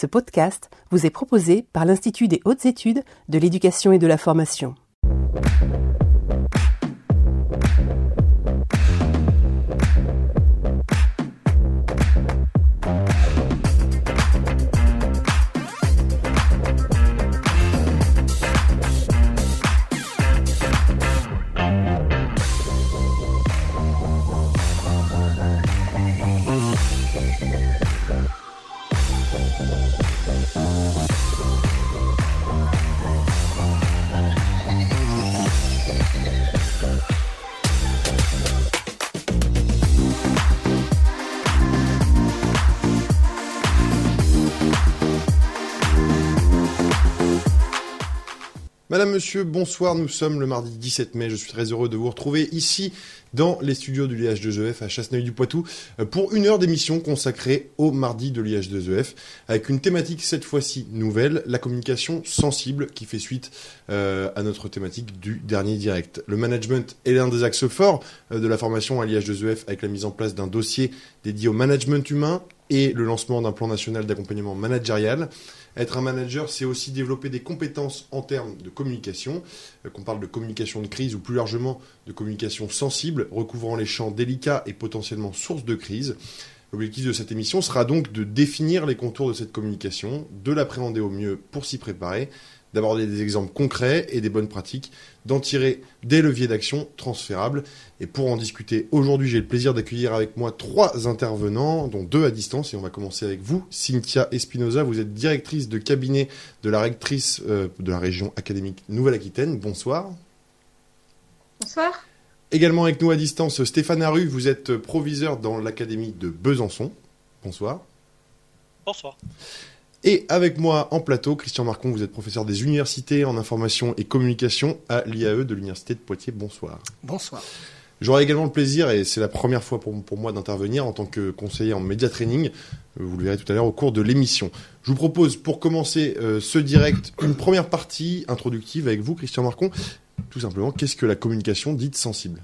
Ce podcast vous est proposé par l'Institut des hautes études de l'éducation et de la formation. Monsieur, bonsoir. Nous sommes le mardi 17 mai. Je suis très heureux de vous retrouver ici dans les studios de l'IH2EF à Chasseneuil-du-Poitou pour une heure d'émission consacrée au mardi de l'IH2EF avec une thématique cette fois-ci nouvelle, la communication sensible qui fait suite euh, à notre thématique du dernier direct. Le management est l'un des axes forts euh, de la formation à l'IH2EF avec la mise en place d'un dossier dédié au management humain et le lancement d'un plan national d'accompagnement managérial. Être un manager, c'est aussi développer des compétences en termes de communication, euh, qu'on parle de communication de crise ou plus largement de communication sensible, recouvrant les champs délicats et potentiellement sources de crise. L'objectif de cette émission sera donc de définir les contours de cette communication, de l'appréhender au mieux pour s'y préparer, d'aborder des exemples concrets et des bonnes pratiques, d'en tirer des leviers d'action transférables. Et pour en discuter aujourd'hui, j'ai le plaisir d'accueillir avec moi trois intervenants, dont deux à distance. Et on va commencer avec vous, Cynthia Espinoza. Vous êtes directrice de cabinet de la rectrice euh, de la région académique Nouvelle-Aquitaine. Bonsoir. Bonsoir. Également avec nous à distance, Stéphane Aru. Vous êtes proviseur dans l'académie de Besançon. Bonsoir. Bonsoir. Et avec moi en plateau, Christian Marcon, vous êtes professeur des universités en information et communication à l'IAE de l'Université de Poitiers. Bonsoir. Bonsoir. J'aurai également le plaisir, et c'est la première fois pour, moi d'intervenir en tant que conseiller en média training, vous le verrez tout à l'heure au cours de l'émission. Je vous propose pour commencer euh, ce direct une première partie introductive avec vous, Christian Marcon. Tout simplement, qu'est-ce que la communication dite sensible?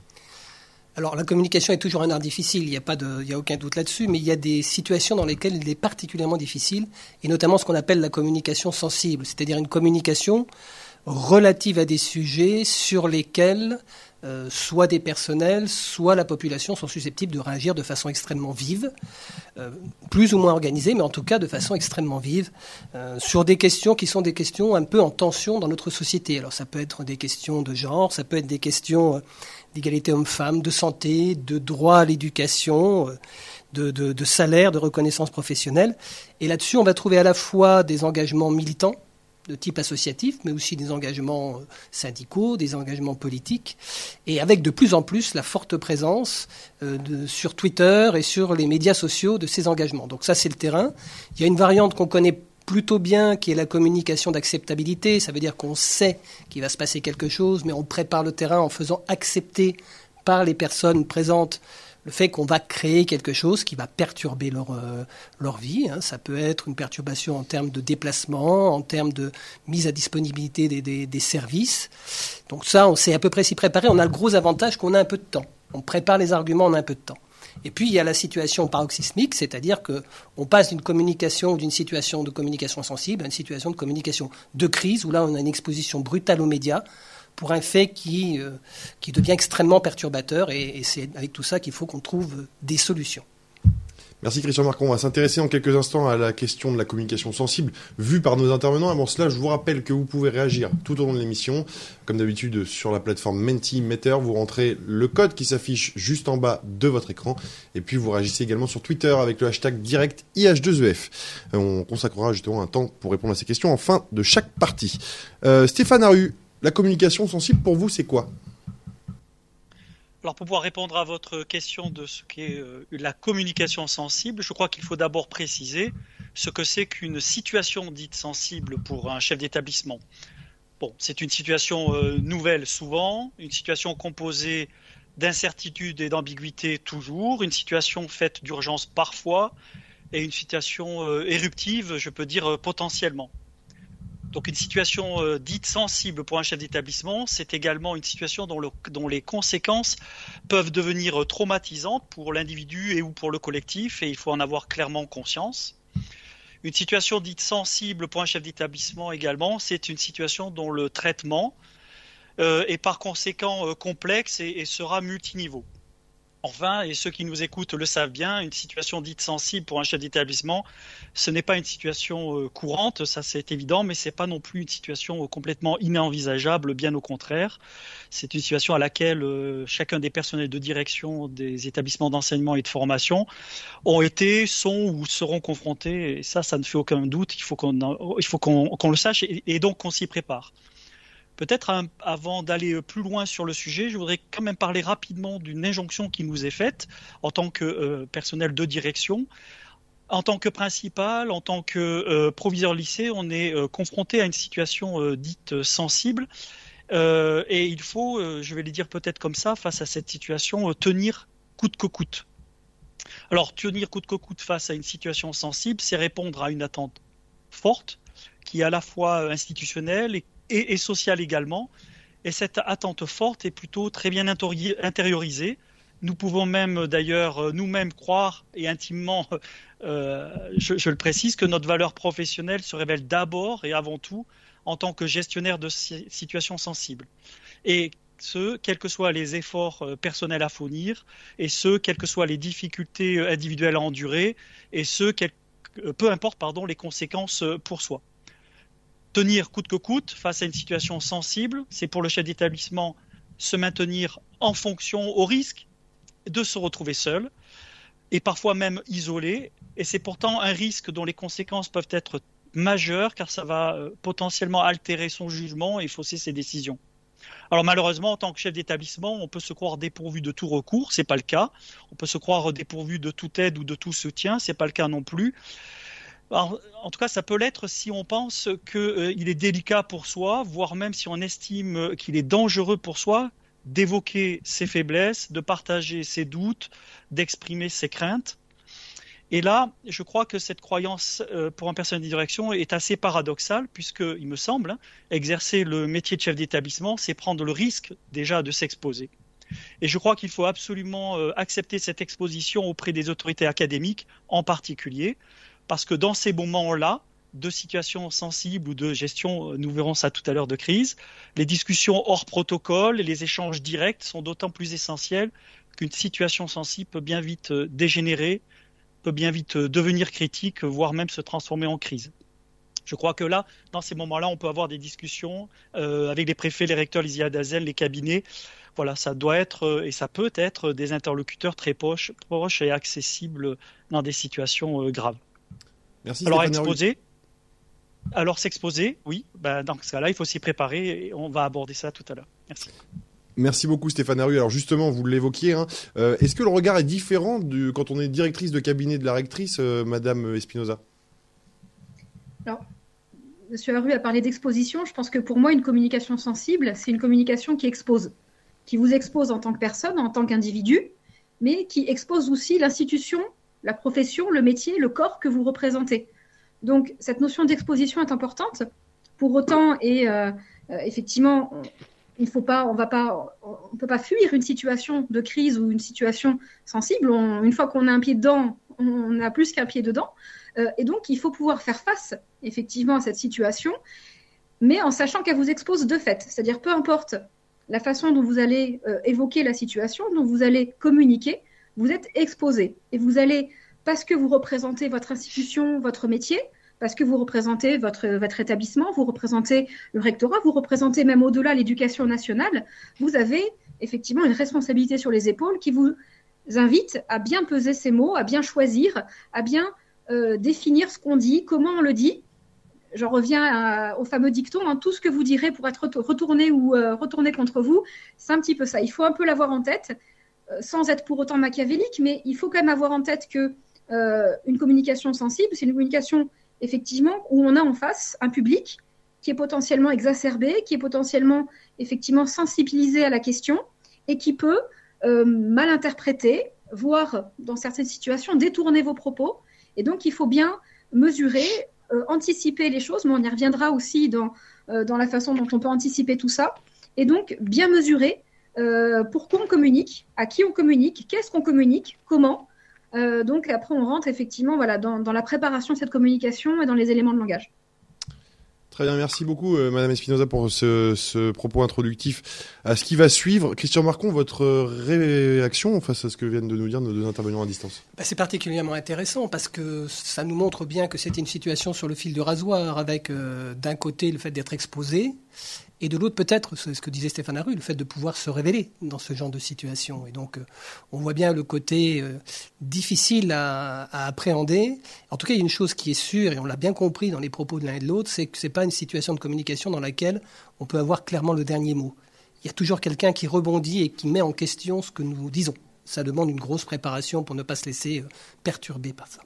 Alors la communication est toujours un art difficile, il n'y a, a aucun doute là-dessus, mais il y a des situations dans lesquelles il est particulièrement difficile, et notamment ce qu'on appelle la communication sensible, c'est-à-dire une communication relative à des sujets sur lesquels euh, soit des personnels, soit la population sont susceptibles de réagir de façon extrêmement vive, euh, plus ou moins organisée, mais en tout cas de façon extrêmement vive, euh, sur des questions qui sont des questions un peu en tension dans notre société. Alors ça peut être des questions de genre, ça peut être des questions d'égalité homme-femme, de santé, de droit à l'éducation, euh, de, salaire, de reconnaissance professionnelle. Et là-dessus, on va trouver à la fois des engagements militants de type associatif, mais aussi des engagements euh, syndicaux, des engagements politiques, et avec de plus en plus la forte présence euh, sur Twitter et sur les médias sociaux de ces engagements. Donc ça, c'est le terrain. Il y a une variante qu'on connaît plutôt bien, qui est la communication d'acceptabilité. Ça veut dire qu'on sait qu'il va se passer quelque chose, mais on prépare le terrain en faisant accepter par les personnes présentes le fait qu'on va créer quelque chose qui va perturber leur, euh, leur vie. Hein. Ça peut être une perturbation en termes de déplacement, en termes de mise à disponibilité des, des, des services. Donc ça, on sait à peu près s'y préparer. On a le gros avantage qu'on a un peu de temps. On prépare les arguments en un peu de temps. Et puis il y a la situation paroxysmique, c'est-à-dire qu'on passe d'une communication d'une situation de communication sensible à une situation de communication de crise, où là on a une exposition brutale aux médias pour un fait qui, euh, qui devient extrêmement perturbateur, et c'est avec tout ça qu'il faut qu'on trouve des solutions. Merci Christian Marcon. On va s'intéresser en quelques instants à la question de la communication sensible vue par nos intervenants. Avant cela, je vous rappelle que vous pouvez réagir tout au long de l'émission. Comme d'habitude, sur la plateforme Mentimeter, vous rentrez le code qui s'affiche juste en bas de votre écran. Et puis vous réagissez également sur Twitter avec le hashtag direct IH2EF. E on consacrera justement un temps pour répondre à ces questions en fin de chaque partie. Euh, Stéphane Aru, la communication sensible pour vous, c'est quoi? Pour pouvoir répondre à votre question de ce qu'est euh, la communication sensible, je crois qu'il faut d'abord préciser ce que c'est qu'une situation dite sensible pour un chef d'établissement. Bon, c'est une situation euh, nouvelle souvent, une situation composée d'incertitude et d'ambiguïté toujours, une situation faite d'urgence parfois, et une situation euh, éruptive, je peux dire potentiellement. Donc une situation euh, dite sensible pour un chef d'établissement, c'est également une situation dont, les conséquences peuvent devenir traumatisantes pour l'individu et ou pour le collectif, et il faut en avoir clairement conscience. Une situation dite sensible pour un chef d'établissement également, c'est une situation dont le traitement euh, est par conséquent euh, complexe et sera multiniveau. Enfin, et ceux qui nous écoutent le savent bien, une situation dite sensible pour un chef d'établissement, ce n'est pas une situation euh, courante, ça c'est évident, mais c'est pas non plus une situation euh, complètement inenvisageable, bien au contraire. C'est une situation à laquelle euh, chacun des personnels de direction des établissements d'enseignement et de formation ont été, sont ou seront confrontés. Et ça, ça ne fait aucun doute. Il faut qu'on, il faut qu'on, le sache et donc qu'on s'y prépare. Peut-être avant d'aller plus loin sur le sujet, je voudrais quand même parler rapidement d'une injonction qui nous est faite en tant que euh, personnel de direction. En tant que principal, en tant que euh, proviseur lycée, on est euh, confronté à une situation dite sensible. et il faut, je vais le dire peut-être comme ça, face à cette situation, tenir coûte que coûte. Alors, tenir coûte que coûte face à une situation sensible, c'est répondre à une attente forte, qui est à la fois institutionnelle et et, sociale également. Et cette attente forte est plutôt très bien intériorisée. Nous pouvons même d'ailleurs nous-mêmes croire et intimement, euh, je, le précise, que notre valeur professionnelle se révèle d'abord et avant tout en tant que gestionnaire de situations sensibles. Et ce, quels que soient les efforts euh, personnels à fournir, et ce, quelles que soient les difficultés euh, individuelles à endurer, et ce, quel, peu importe les conséquences pour soi tenir coûte que coûte face à une situation sensible. C'est pour le chef d'établissement se maintenir en fonction au risque de se retrouver seul et parfois même isolé. Et c'est pourtant un risque dont les conséquences peuvent être majeures car ça va euh, potentiellement altérer son jugement et fausser ses décisions. Alors malheureusement, en tant que chef d'établissement, on peut se croire dépourvu de tout recours, c'est pas le cas. On peut se croire dépourvu de toute aide ou de tout soutien, c'est pas le cas non plus en tout cas, ça peut l'être si on pense qu'il euh, est délicat pour soi, voire même si on estime qu'il est dangereux pour soi d'évoquer ses faiblesses, de partager ses doutes, d'exprimer ses craintes. Et là, je crois que cette croyance euh, pour un personnel de direction est assez paradoxale, puisque, il me semble, hein, exercer le métier de chef d'établissement, c'est prendre le risque déjà de s'exposer. Et je crois qu'il faut absolument euh, accepter cette exposition auprès des autorités académiques en particulier, parce que dans ces moments-là, de situations sensibles ou de gestion, euh, nous verrons ça tout à l'heure, de crise, les discussions hors protocole et les échanges directs sont d'autant plus essentiels qu'une situation sensible peut bien vite euh, dégénérer, peut bien vite euh, devenir critique, voire même se transformer en crise. Je crois que là, dans ces moments-là, on peut avoir des discussions avec les préfets, les recteurs, les IADAZEL, les cabinets. Voilà, ça doit être et ça peut être des interlocuteurs très proches, proches et accessibles dans des situations graves. Merci. Alors exposer. Alors s'exposer, oui. Ben, dans ce cas-là, il faut s'y préparer et on va aborder ça tout à l'heure. Merci. Merci beaucoup Stéphane Arru. Alors justement, vous l'évoquiez, hein, euh, est-ce que le regard est différent du, quand on est directrice de cabinet de la rectrice, euh, Madame Espinoza? Alors, Monsieur Arru a parlé d'exposition. Je pense que pour moi, une communication sensible, c'est une communication qui expose, qui vous expose en tant que personne, en tant qu'individu, mais qui expose aussi l'institution la profession, le métier, le corps que vous représentez. Donc cette notion d'exposition est importante. Pour autant, et euh, euh, effectivement, on on peut pas fuir une situation de crise ou une situation sensible. une fois qu'on a un pied dedans, on a plus qu'un pied dedans. Euh, et donc, il faut pouvoir faire face effectivement à cette situation, mais en sachant qu'elle vous expose de fait. C'est-à-dire, peu importe la façon dont vous allez évoquer la situation, dont vous allez communiquer, vous êtes exposé. Et vous allez, parce que vous représentez votre institution, votre métier, parce que vous représentez votre, votre établissement, vous représentez le rectorat, vous représentez même au-delà l'éducation nationale, vous avez effectivement une responsabilité sur les épaules qui vous invite à bien peser ces mots, à bien choisir, à bien euh, définir ce qu'on dit, comment on le dit. J'en reviens au fameux dicton, hein, tout ce que vous direz pour être retourné ou euh, retourné contre vous, c'est un petit peu ça. Il faut un peu l'avoir en tête euh, sans être pour autant machiavélique, mais il faut quand même avoir en tête que une communication sensible, c'est une communication effectivement où on a en face un public qui est potentiellement exacerbé, qui est potentiellement effectivement sensibilisé à la question et qui peut euh, mal interpréter, voire dans certaines situations détourner vos propos. Et donc il faut bien mesurer, anticiper les choses, mais on y reviendra aussi dans, dans la façon dont on peut anticiper tout ça. Et donc bien mesurer euh, pourquoi on communique, à qui on communique, qu'est-ce qu'on communique, comment, donc après, on rentre effectivement voilà, dans, dans la préparation de cette communication et dans les éléments de langage. Très bien, merci beaucoup euh, Madame Espinoza pour ce, propos introductif à ce qui va suivre. Christian Marcon, votre réaction face à ce que viennent de nous dire nos deux intervenants à distance? Bah, C'est particulièrement intéressant parce que ça nous montre bien que c'était une situation sur le fil de rasoir avec euh, d'un côté le fait d'être exposé et de l'autre, peut-être, c'est ce que disait Stéphane Arru, le fait de pouvoir se révéler dans ce genre de situation. Et donc, euh, on voit bien le côté euh, difficile à, appréhender. En tout cas, il y a une chose qui est sûre, et on l'a bien compris dans les propos de l'un et de l'autre, c'est que ce n'est pas une situation de communication dans laquelle on peut avoir clairement le dernier mot. Il y a toujours quelqu'un qui rebondit et qui met en question ce que nous disons. Ça demande une grosse préparation pour ne pas se laisser euh, perturber par ça.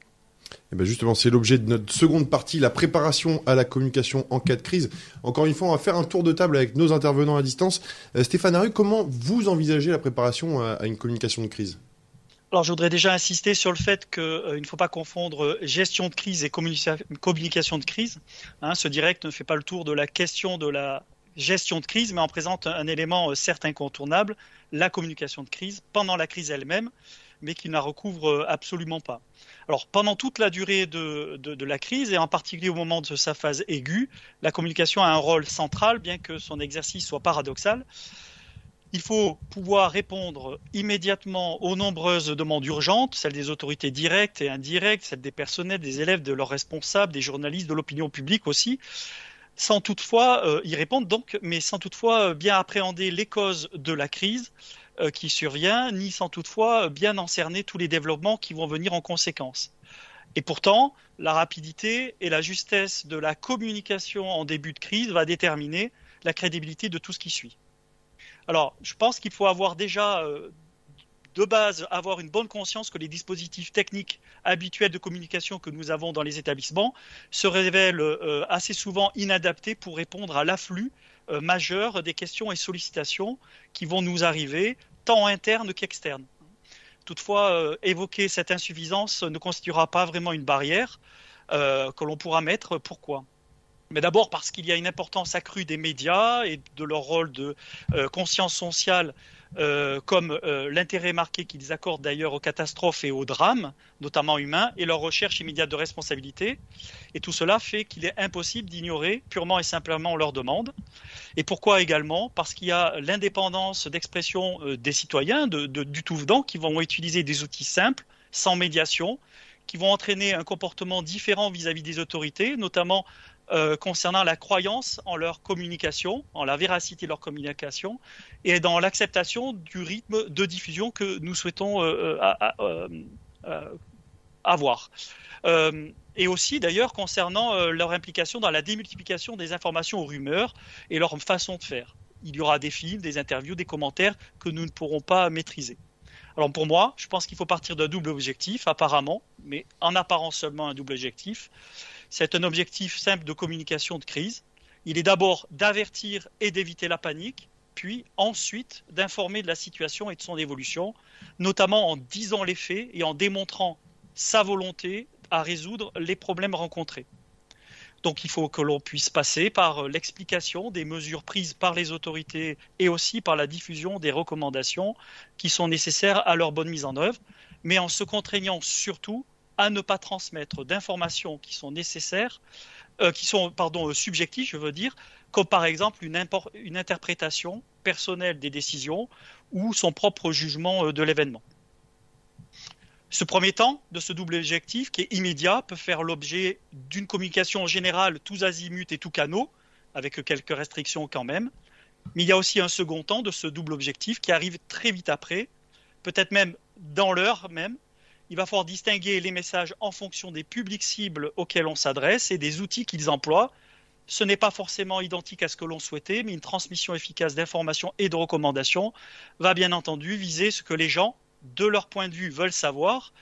Eh ben justement, c'est l'objet de notre seconde partie, la préparation à la communication en cas de crise. Encore une fois, on va faire un tour de table avec nos intervenants à distance. Euh, Stéphane Haru, comment vous envisagez la préparation à, une communication de crise? Alors, je voudrais déjà insister sur le fait qu'il euh, ne faut pas confondre euh, gestion de crise et communication de crise. Hein, ce direct ne fait pas le tour de la question de la gestion de crise, mais en présente un élément certes incontournable, la communication de crise pendant la crise elle-même, mais qui ne la recouvre absolument pas. Alors, pendant toute la durée de, la crise, et en particulier au moment de sa phase aiguë, la communication a un rôle central, bien que son exercice soit paradoxal. Il faut pouvoir répondre immédiatement aux nombreuses demandes urgentes, celles des autorités directes et indirectes, celles des personnels, des élèves, de leurs responsables, des journalistes, de l'opinion publique aussi, sans toutefois euh, y répondre donc, mais sans toutefois euh, bien appréhender les causes de la crise, euh, qui survient, ni sans toutefois bien encerner tous les développements qui vont venir en conséquence. Et pourtant, la rapidité et la justesse de la communication en début de crise va déterminer la crédibilité de tout ce qui suit. Alors, je pense qu'il faut avoir déjà euh, de base avoir une bonne conscience que les dispositifs techniques habituels de communication que nous avons dans les établissements se révèlent euh, assez souvent inadaptés pour répondre à l'afflux majeur des questions et sollicitations qui vont nous arriver tant interne qu'externe. Toutefois, euh, évoquer cette insuffisance ne constituera pas vraiment une barrière euh, que l'on pourra mettre. Pourquoi? Mais d'abord parce qu'il y a une importance accrue des médias et de leur rôle de euh, conscience sociale euh, comme euh, l'intérêt marqué qu'ils accordent d'ailleurs aux catastrophes et aux drames, notamment humains, et leur recherche immédiate de responsabilité. Et tout cela fait qu'il est impossible d'ignorer purement et simplement leurs demandes. Et pourquoi également? Parce qu'il y a l'indépendance d'expression des citoyens, du tout venant, qui vont utiliser des outils simples, sans médiation, qui vont entraîner un comportement différent vis-à-vis -vis des autorités, notamment euh, concernant la croyance en leur communication, en la véracité de leur communication, et dans l'acceptation du rythme de diffusion que nous souhaitons euh, euh, avoir. et aussi d'ailleurs concernant leur implication dans la démultiplication des informations aux rumeurs et leur façon de faire. Il y aura des films, des interviews, des commentaires que nous ne pourrons pas maîtriser. Alors pour moi, je pense qu'il faut partir d'un double objectif, apparemment, mais en apparence seulement un double objectif. C'est un objectif simple de communication de crise. Il est d'abord d'avertir et d'éviter la panique, puis ensuite d'informer de la situation et de son évolution, notamment en disant les faits et en démontrant sa volonté à résoudre les problèmes rencontrés. Donc il faut que l'on puisse passer par l'explication des mesures prises par les autorités et aussi par la diffusion des recommandations qui sont nécessaires à leur bonne mise en œuvre, mais en se contraignant surtout à ne pas transmettre d'informations qui sont nécessaires, euh, qui sont pardon, euh, subjectives, je veux dire, comme par exemple une, une interprétation personnelle des décisions ou son propre jugement euh, de l'événement. Ce premier temps de ce double objectif, qui est immédiat, peut faire l'objet d'une communication générale tous azimuts et tous canaux, avec quelques restrictions quand même. Mais il y a aussi un second temps de ce double objectif qui arrive très vite après, peut-être même dans l'heure même, il va falloir distinguer les messages en fonction des publics cibles auxquels on s'adresse et des outils qu'ils emploient. Ce n'est pas forcément identique à ce que l'on souhaitait, mais une transmission efficace d'informations et de recommandations va bien entendu viser ce que les gens, de leur point de vue, veulent savoir,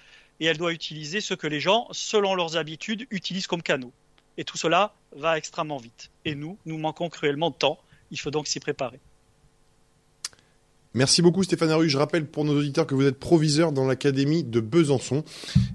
et elle doit utiliser ce que les gens, selon leurs habitudes, utilisent comme canaux. Et tout cela va extrêmement vite. Et nous, nous manquons cruellement de temps. Il faut donc s'y préparer. Merci beaucoup Stéphane Arru. Je rappelle pour nos auditeurs que vous êtes proviseur dans l'Académie de Besançon.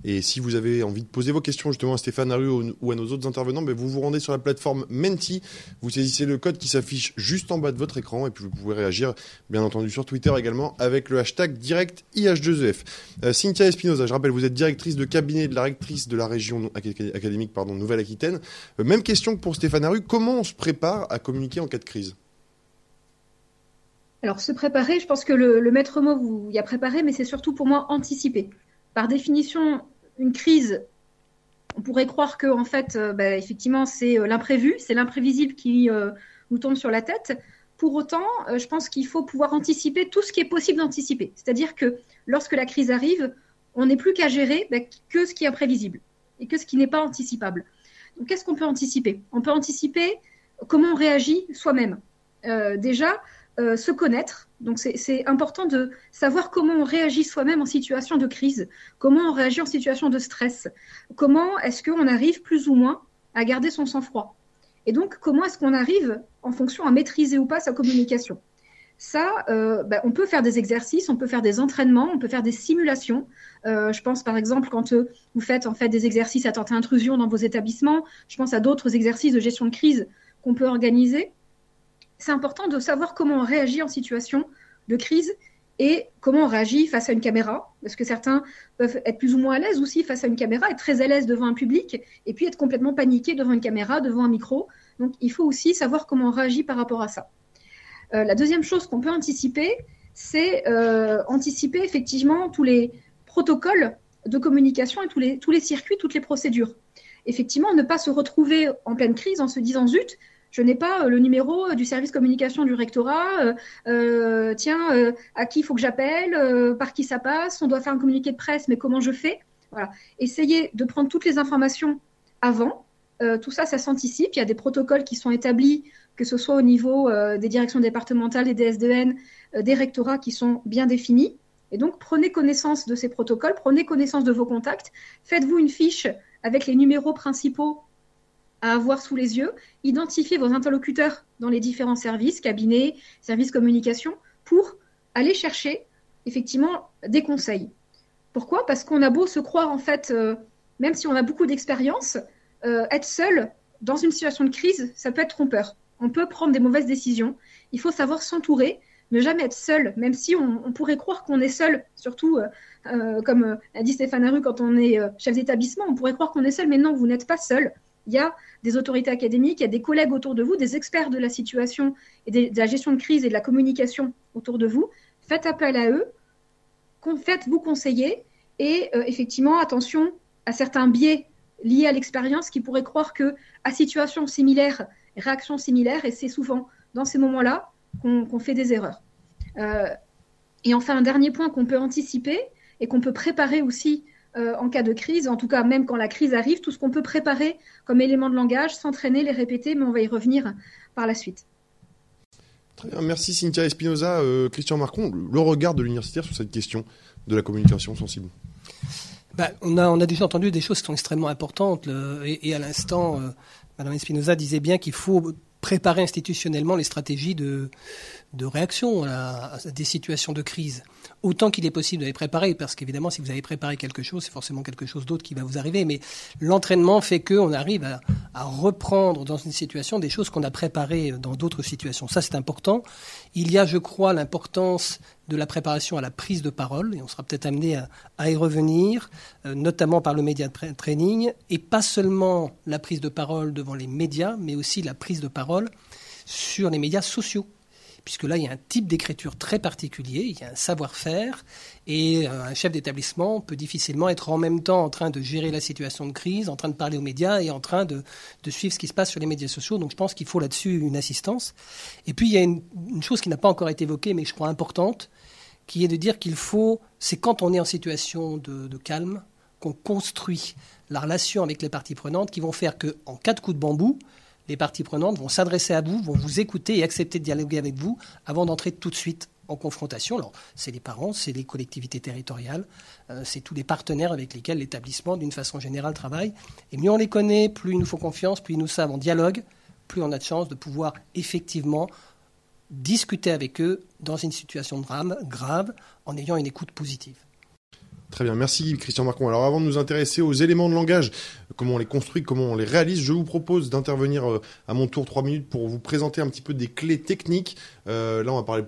Et si vous avez envie de poser vos questions justement à Stéphane Arru ou à nos autres intervenants, ben vous vous rendez sur la plateforme Menti. Vous saisissez le code qui s'affiche juste en bas de votre écran et puis vous pouvez réagir bien entendu sur Twitter également avec le hashtag direct IH2EF. E euh, Cynthia Espinoza, je rappelle, vous êtes directrice de cabinet de la rectrice de la région académique Nouvelle-Aquitaine. Euh, même question que pour Stéphane Arru. Comment on se prépare à communiquer en cas de crise? Alors, se préparer, je pense que le, maître mot vous y a préparé, mais c'est surtout pour moi anticiper. Par définition, une crise, on pourrait croire que, en fait, bah, effectivement, c'est euh, l'imprévu, c'est l'imprévisible qui euh, nous tombe sur la tête. Pour autant, je pense qu'il faut pouvoir anticiper tout ce qui est possible d'anticiper. C'est-à-dire que lorsque la crise arrive, on n'est plus qu'à gérer bah, que ce qui est imprévisible et que ce qui n'est pas anticipable. Donc, qu'est-ce qu'on peut anticiper? On peut anticiper comment on réagit soi-même. déjà, euh, se connaître. Donc c'est important de savoir comment on réagit soi-même en situation de crise, comment on réagit en situation de stress, comment est-ce qu'on arrive plus ou moins à garder son sang-froid. Et donc comment est-ce qu'on arrive en fonction à maîtriser ou pas sa communication. Ça, euh, ben, on peut faire des exercices, on peut faire des entraînements, on peut faire des simulations. Euh, je pense par exemple quand vous faites en fait des exercices à tenter intrusion dans vos établissements. Je pense à d'autres exercices de gestion de crise qu'on peut organiser c'est important de savoir comment on réagit en situation de crise et comment on réagit face à une caméra, parce que certains peuvent être plus ou moins à l'aise aussi face à une caméra, être très à l'aise devant un public, et puis être complètement paniqué devant une caméra, devant un micro. Donc il faut aussi savoir comment on réagit par rapport à ça. Euh, la deuxième chose qu'on peut anticiper, c'est euh, anticiper effectivement tous les protocoles de communication et tous les, tous les circuits, toutes les procédures. Effectivement, ne pas se retrouver en pleine crise en se disant zut, je n'ai pas euh, le numéro euh, du service communication du rectorat. Euh, tiens, à qui faut que j'appelle? Par qui ça passe? On doit faire un communiqué de presse, mais comment je fais? Voilà. Essayez de prendre toutes les informations avant. tout ça, ça s'anticipe. Il y a des protocoles qui sont établis, que ce soit au niveau des directions départementales et des SDN, des rectorats qui sont bien définis. Et donc, prenez connaissance de ces protocoles, prenez connaissance de vos contacts, faites-vous une fiche avec les numéros principaux à avoir sous les yeux, identifier vos interlocuteurs dans les différents services, cabinets, services communication, pour aller chercher effectivement des conseils. Pourquoi? Parce qu'on a beau se croire en fait, euh, même si on a beaucoup d'expérience, euh, être seul dans une situation de crise, ça peut être trompeur. On peut prendre des mauvaises décisions. Il faut savoir s'entourer, ne jamais être seul, même si on, pourrait croire qu'on est seul, surtout euh, comme a dit Stéphane Haru quand on est chef d'établissement, on pourrait croire qu'on est seul, mais non, vous n'êtes pas seul. Il y a des autorités académiques, il y a des collègues autour de vous, des experts de la situation et de, la gestion de crise et de la communication autour de vous. Faites appel à eux, faites-vous conseiller et euh, effectivement, attention à certains biais liés à l'expérience qui pourraient croire que à situation similaire, réaction similaire, et c'est souvent dans ces moments-là qu'on fait des erreurs. Euh, et enfin, un dernier point qu'on peut anticiper et qu'on peut préparer aussi euh, en cas de crise, en tout cas même quand la crise arrive, tout ce qu'on peut préparer comme élément de langage, s'entraîner, les répéter, mais on va y revenir par la suite. Très bien, merci Cynthia Espinoza. Euh, Christian Marcon, le regard de l'universitaire sur cette question de la communication sensible bah, on, a, on a déjà entendu des choses qui sont extrêmement importantes, et, à l'instant, euh, Madame Espinoza disait bien qu'il faut préparer institutionnellement les stratégies de, de réaction à, des situations de crise. Autant qu'il est possible de les préparer, parce qu'évidemment, si vous avez préparé quelque chose, c'est forcément quelque chose d'autre qui va vous arriver. Mais l'entraînement fait qu'on arrive à, reprendre dans une situation des choses qu'on a préparées dans d'autres situations. Ça, c'est important. Il y a, je crois, l'importance de la préparation à la prise de parole, et on sera peut-être amené à, à, y revenir, euh, notamment par le média training, et pas seulement la prise de parole devant les médias, mais aussi la prise de parole sur les médias sociaux puisque là, il y a un type d'écriture très particulier, il y a un savoir-faire, et euh, un chef d'établissement peut difficilement être en même temps en train de gérer la situation de crise, en train de parler aux médias et en train de, suivre ce qui se passe sur les médias sociaux. Donc je pense qu'il faut là-dessus une assistance. Et puis il y a une, chose qui n'a pas encore été évoquée, mais je crois importante, qui est de dire qu'il faut, c'est quand on est en situation de, de calme, qu'on construit la relation avec les parties prenantes qui vont faire qu'en cas de coup de bambou, les parties prenantes vont s'adresser à vous, vont vous écouter et accepter de dialoguer avec vous avant d'entrer tout de suite en confrontation. Alors, c'est les parents, c'est les collectivités territoriales, euh, c'est tous les partenaires avec lesquels l'établissement, d'une façon générale, travaille. Et mieux on les connaît, plus ils nous font confiance, plus ils nous savent en dialogue, plus on a de chance de pouvoir effectivement discuter avec eux dans une situation de drame grave en ayant une écoute positive. Très bien, merci Christian Marcon. Alors avant de nous intéresser aux éléments de langage, comment on les construit, comment on les réalise, je vous propose d'intervenir euh, à mon tour trois minutes pour vous présenter un petit peu des clés techniques. Euh, là, on va parler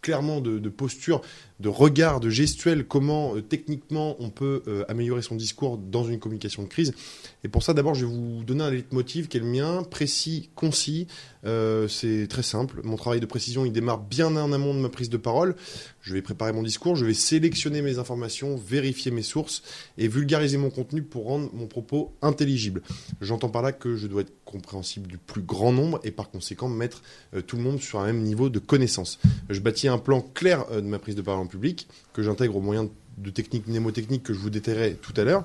clairement de, posture, de regard, de gestuelle, comment euh, techniquement on peut améliorer son discours dans une communication de crise. Et pour ça, d'abord, je vais vous donner un leitmotiv qui est le mien, précis, concis, euh, c'est très simple. Mon travail de précision, il démarre bien en amont de ma prise de parole. Je vais préparer mon discours, je vais sélectionner mes informations, vérifier mes sources et vulgariser mon contenu pour rendre mon propos intelligible. J'entends par là que je dois être compréhensible du plus grand nombre et par conséquent mettre euh, tout le monde sur un même niveau de connaissance. Je bâtis un plan clair euh, de ma prise de parole que j'intègre au moyen de techniques mnémotechniques que je vous détaillerai tout à l'heure.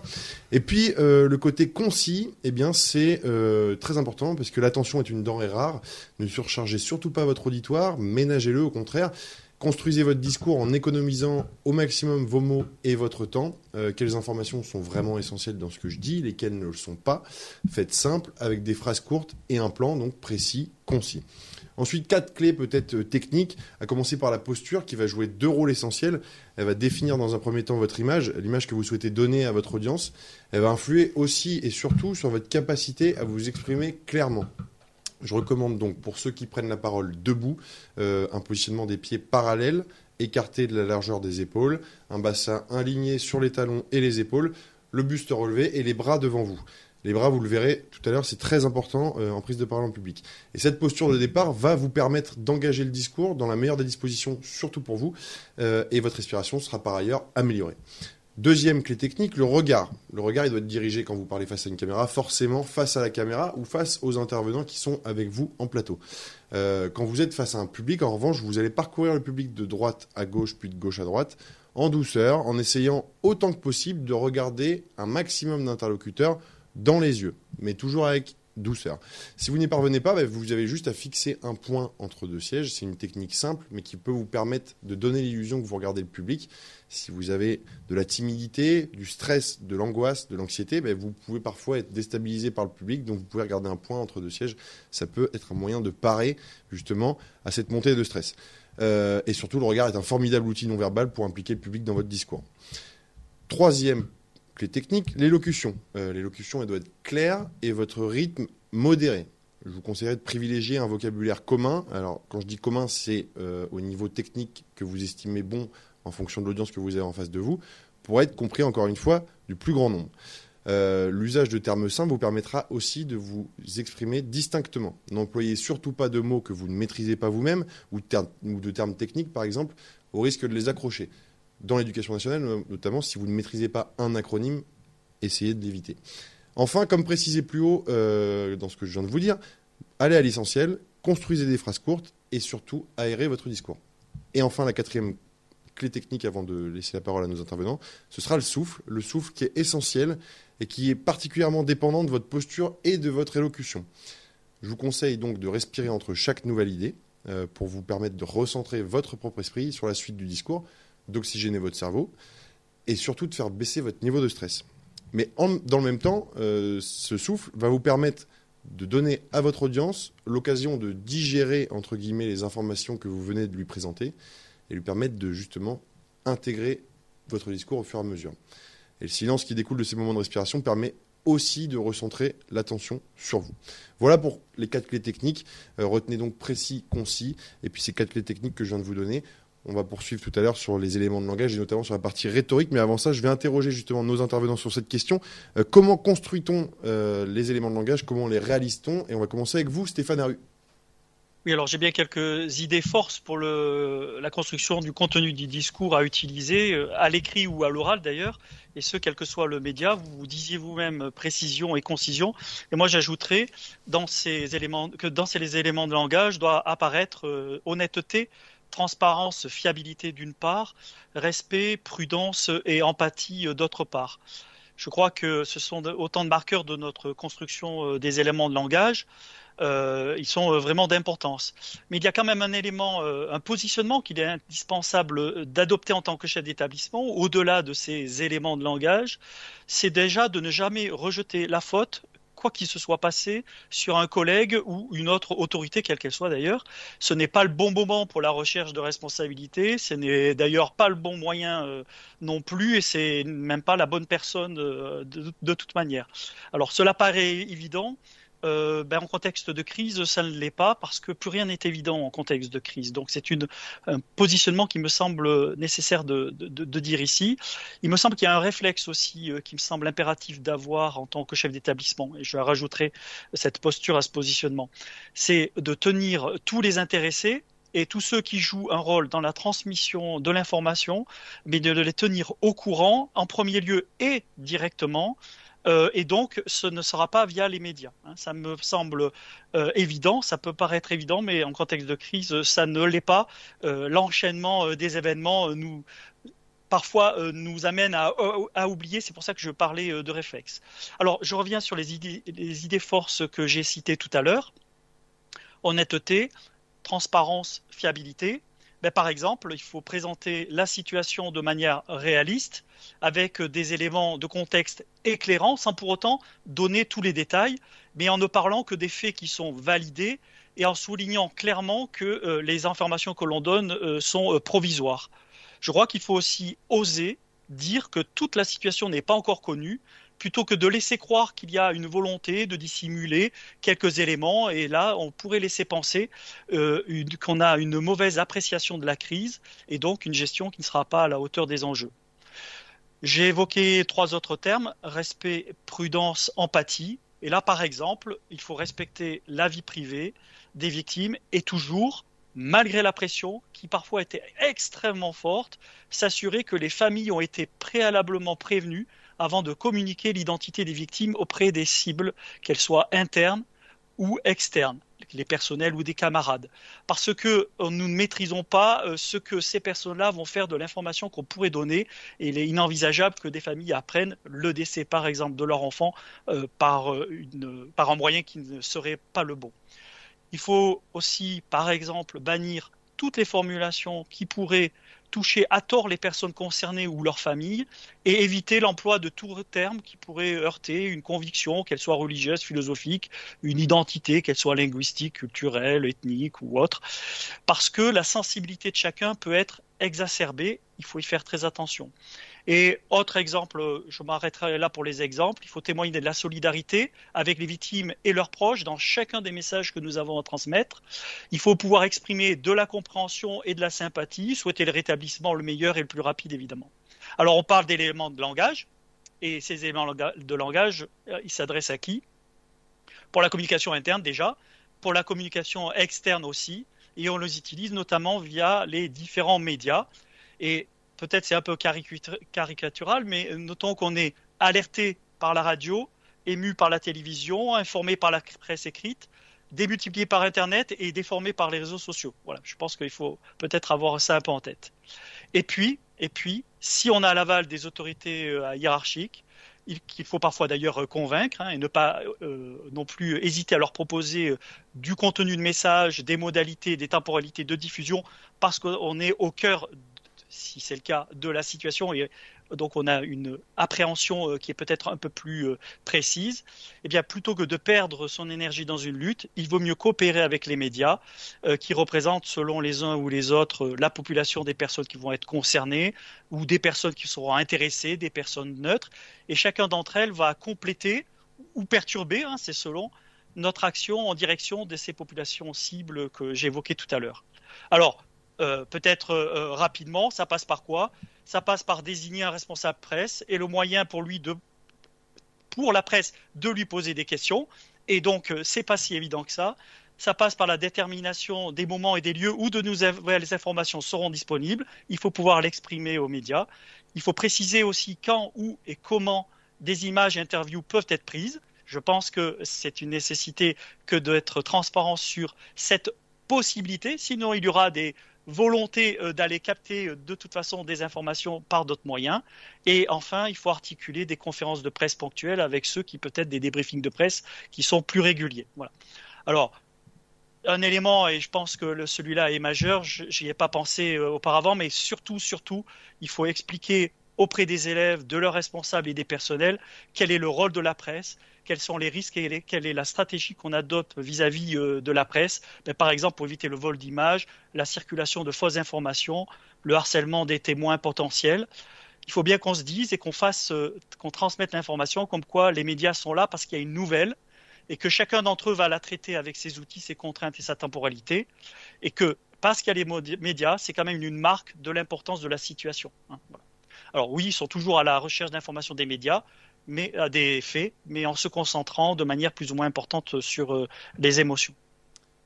Et puis euh, le côté concis, eh bien c'est euh, très important parce que l'attention est une denrée rare. Ne surchargez surtout pas votre auditoire, ménagez-le au contraire. Construisez votre discours en économisant au maximum vos mots et votre temps. Euh, quelles informations sont vraiment essentielles dans ce que je dis, lesquelles ne le sont pas? Faites simple avec des phrases courtes et un plan donc précis, concis. Ensuite, quatre clés peut-être euh, techniques, à commencer par la posture qui va jouer deux rôles essentiels. Elle va définir dans un premier temps votre image, l'image que vous souhaitez donner à votre audience. Elle va influer aussi et surtout sur votre capacité à vous exprimer clairement. Je recommande donc pour ceux qui prennent la parole debout, euh, un positionnement des pieds parallèles, écarté de la largeur des épaules, un bassin aligné sur les talons et les épaules, le buste relevé et les bras devant vous. Les bras, vous le verrez tout à l'heure, c'est très important euh, en prise de parole en public. Et cette posture de départ va vous permettre d'engager le discours dans la meilleure des dispositions, surtout pour vous, euh, et votre respiration sera par ailleurs améliorée. Deuxième clé technique, le regard. Le regard, il doit être dirigé quand vous parlez face à une caméra, forcément face à la caméra ou face aux intervenants qui sont avec vous en plateau. Euh, quand vous êtes face à un public, en revanche, vous allez parcourir le public de droite à gauche, puis de gauche à droite, en douceur, en essayant autant que possible de regarder un maximum d'interlocuteurs dans les yeux, mais toujours avec douceur. Si vous n'y parvenez pas, bah, vous avez juste à fixer un point entre deux sièges. C'est une technique simple, mais qui peut vous permettre de donner l'illusion que vous regardez le public. Si vous avez de la timidité, du stress, de l'angoisse, de l'anxiété, bah, vous pouvez parfois être déstabilisé par le public, donc vous pouvez regarder un point entre deux sièges. Ça peut être un moyen de parer justement à cette montée de stress. Euh, et surtout, le regard est un formidable outil non verbal pour impliquer le public dans votre discours. Troisième les techniques, l'élocution. Euh, l'élocution, elle doit être claire et votre rythme modéré. Je vous conseillerais de privilégier un vocabulaire commun. Alors, quand je dis commun, c'est euh, au niveau technique que vous estimez bon en fonction de l'audience que vous avez en face de vous, pour être compris, encore une fois, du plus grand nombre. Euh, l'usage de termes simples vous permettra aussi de vous exprimer distinctement. N'employez surtout pas de mots que vous ne maîtrisez pas vous-même ou, ou de termes techniques, par exemple, au risque de les accrocher dans l'éducation nationale, notamment si vous ne maîtrisez pas un acronyme, essayez de l'éviter. Enfin, comme précisé plus haut euh, dans ce que je viens de vous dire, allez à l'essentiel, construisez des phrases courtes et surtout aérez votre discours. Et enfin, la quatrième clé technique avant de laisser la parole à nos intervenants, ce sera le souffle, le souffle qui est essentiel et qui est particulièrement dépendant de votre posture et de votre élocution. Je vous conseille donc de respirer entre chaque nouvelle idée euh, pour vous permettre de recentrer votre propre esprit sur la suite du discours d'oxygéner votre cerveau et surtout de faire baisser votre niveau de stress. Mais dans le même temps, euh, ce souffle va vous permettre de donner à votre audience l'occasion de digérer, entre guillemets, les informations que vous venez de lui présenter et lui permettre de justement intégrer votre discours au fur et à mesure. Et le silence qui découle de ces moments de respiration permet aussi de recentrer l'attention sur vous. Voilà pour les quatre clés techniques. Euh, retenez donc précis, concis, et puis ces quatre clés techniques que je viens de vous donner. On va poursuivre tout à l'heure sur les éléments de langage et notamment sur la partie rhétorique. Mais avant ça, je vais interroger justement nos intervenants sur cette question. Euh, comment construit-on euh, les éléments de langage? Comment les réalise-t-on? Et on va commencer avec vous, Stéphane Aru. Oui, alors j'ai bien quelques idées forces pour la construction du contenu du discours à utiliser, euh, à l'écrit ou à l'oral d'ailleurs, et ce, quel que soit le média. Vous, disiez vous-même précision et concision. Et moi, j'ajouterais que dans ces éléments de langage doit apparaître honnêteté, transparence, fiabilité d'une part, respect, prudence et empathie euh, d'autre part. Je crois que ce sont autant de marqueurs de notre construction euh, des éléments de langage. Euh, ils sont vraiment d'importance. Mais il y a quand même un élément, un positionnement qu'il est indispensable d'adopter en tant que chef d'établissement, au-delà de ces éléments de langage, c'est déjà de ne jamais rejeter la faute quoi qu'il se soit passé sur un collègue ou une autre autorité, quelle qu'elle soit d'ailleurs. Ce n'est pas le bon moment pour la recherche de responsabilité, ce n'est d'ailleurs pas le bon moyen euh, non plus, et c'est même pas la bonne personne euh, de, toute manière. Alors cela paraît évident, euh, ben, en contexte de crise, ça ne l'est pas parce que plus rien n'est évident en contexte de crise. Donc c'est un positionnement qui me semble nécessaire de, dire ici. Il me semble qu'il y a un réflexe aussi euh, qui me semble impératif d'avoir en tant que chef d'établissement, et je rajouterai cette posture à ce positionnement, c'est de tenir tous les intéressés et tous ceux qui jouent un rôle dans la transmission de l'information, mais de les tenir au courant en premier lieu et directement euh, et donc, ce ne sera pas via les médias. Hein. Ça me semble euh, évident, ça peut paraître évident, mais en contexte de crise, ça ne l'est pas. Euh, l'enchaînement des événements nous parfois nous amène à, oublier. C'est pour ça que je parlais de réflexe. Alors, je reviens sur les idées, les idées forces que j'ai citées tout à l'heure. Honnêteté, transparence, fiabilité. Ben, par exemple, il faut présenter la situation de manière réaliste, avec des éléments de contexte éclairants, sans pour autant donner tous les détails, mais en ne parlant que des faits qui sont validés et en soulignant clairement que euh, les informations que l'on donne euh, sont euh, provisoires. Je crois qu'il faut aussi oser dire que toute la situation n'est pas encore connue, plutôt que de laisser croire qu'il y a une volonté de dissimuler quelques éléments. Et là, on pourrait laisser penser euh, qu'on a une mauvaise appréciation de la crise et donc une gestion qui ne sera pas à la hauteur des enjeux. J'ai évoqué trois autres termes, respect, prudence, empathie. Et là, par exemple, il faut respecter la vie privée des victimes et toujours, malgré la pression qui parfois était extrêmement forte, s'assurer que les familles ont été préalablement prévenues avant de communiquer l'identité des victimes auprès des cibles, qu'elles soient internes ou externes, les personnels ou des camarades. Parce que euh, nous ne maîtrisons pas euh, ce que ces personnes-là vont faire de l'information qu'on pourrait donner. Il est inenvisageable que des familles apprennent le décès, par exemple, de leur enfant euh, par un moyen qui ne serait pas le bon. Il faut aussi, par exemple, bannir toutes les formulations qui pourraient toucher à tort les personnes concernées ou leurs familles et éviter l'emploi de tout terme qui pourrait heurter une conviction, qu'elle soit religieuse, philosophique, une identité, qu'elle soit linguistique, culturelle, ethnique ou autre, parce que la sensibilité de chacun peut être exacerbée, il faut y faire très attention. Et autre exemple, je m'arrêterai là pour les exemples, il faut témoigner de la solidarité avec les victimes et leurs proches dans chacun des messages que nous avons à transmettre. Il faut pouvoir exprimer de la compréhension et de la sympathie, souhaiter le rétablissement le meilleur et le plus rapide évidemment. Alors on parle d'éléments de langage, et ces éléments de langage, euh, ils s'adressent à qui? Pour la communication interne déjà, pour la communication externe aussi, et on les utilise notamment via les différents médias. Et peut-être c'est un peu caricatural, mais notons qu'on est alerté par la radio, ému par la télévision, informé par la presse écrite, démultiplié par Internet et déformé par les réseaux sociaux. Voilà, je pense qu'il faut peut-être avoir ça un peu en tête. Et puis, et puis, si on a l'aval des autorités euh, hiérarchiques, qu'il faut parfois d'ailleurs convaincre hein, et ne pas euh, non plus hésiter à leur proposer euh, du contenu de message, des modalités, des temporalités de diffusion, parce qu'on est au cœur si c'est le cas, de la situation. Et donc on a une appréhension euh, qui est peut-être un peu plus euh, précise, eh bien plutôt que de perdre son énergie dans une lutte, il vaut mieux coopérer avec les médias euh, qui représentent selon les uns ou les autres la population des personnes qui vont être concernées ou des personnes qui seront intéressées, des personnes neutres, et chacun d'entre elles va compléter ou perturber, hein, c'est selon notre action en direction de ces populations cibles que j'évoquais tout à l'heure. Alors, euh, peut-être euh, euh, rapidement. Ça passe par quoi? Ça passe par désigner un responsable presse et le moyen pour lui de, pour la presse, de lui poser des questions. Et donc, c'est pas si évident que ça. Ça passe par la détermination des moments et des lieux où de nouvelles informations seront disponibles. Il faut pouvoir l'exprimer aux médias. Il faut préciser aussi quand, où et comment des images et interviews peuvent être prises. Je pense que c'est une nécessité que d'être transparent sur cette possibilité. Sinon, il y aura des volonté euh, d'aller capter euh, de toute façon des informations par d'autres moyens. Et enfin, il faut articuler des conférences de presse ponctuelles avec ceux qui peut-être des débriefings de presse qui sont plus réguliers. Alors, un élément, et je pense que celui-là est majeur, j'y ai pas pensé euh, auparavant, mais surtout, surtout, il faut expliquer auprès des élèves, de leurs responsables et des personnels, quel est le rôle de la presse, quels sont les risques et quelle est la stratégie qu'on adopte vis-à-vis euh, de la presse. Ben, par exemple, pour éviter le vol d'images, la circulation de fausses informations, le harcèlement des témoins potentiels. Il faut bien qu'on se dise et qu'on fasse, euh, qu'on transmette l'information comme quoi les médias sont là parce qu'il y a une nouvelle et que chacun d'entre eux va la traiter avec ses outils, ses contraintes et sa temporalité, et que parce qu'il y a les médias, c'est quand même une marque de l'importance de la situation. Hein, Alors oui, ils sont toujours à la recherche d'informations des médias, mais à des faits, mais en se concentrant de manière plus ou moins importante sur euh, les émotions.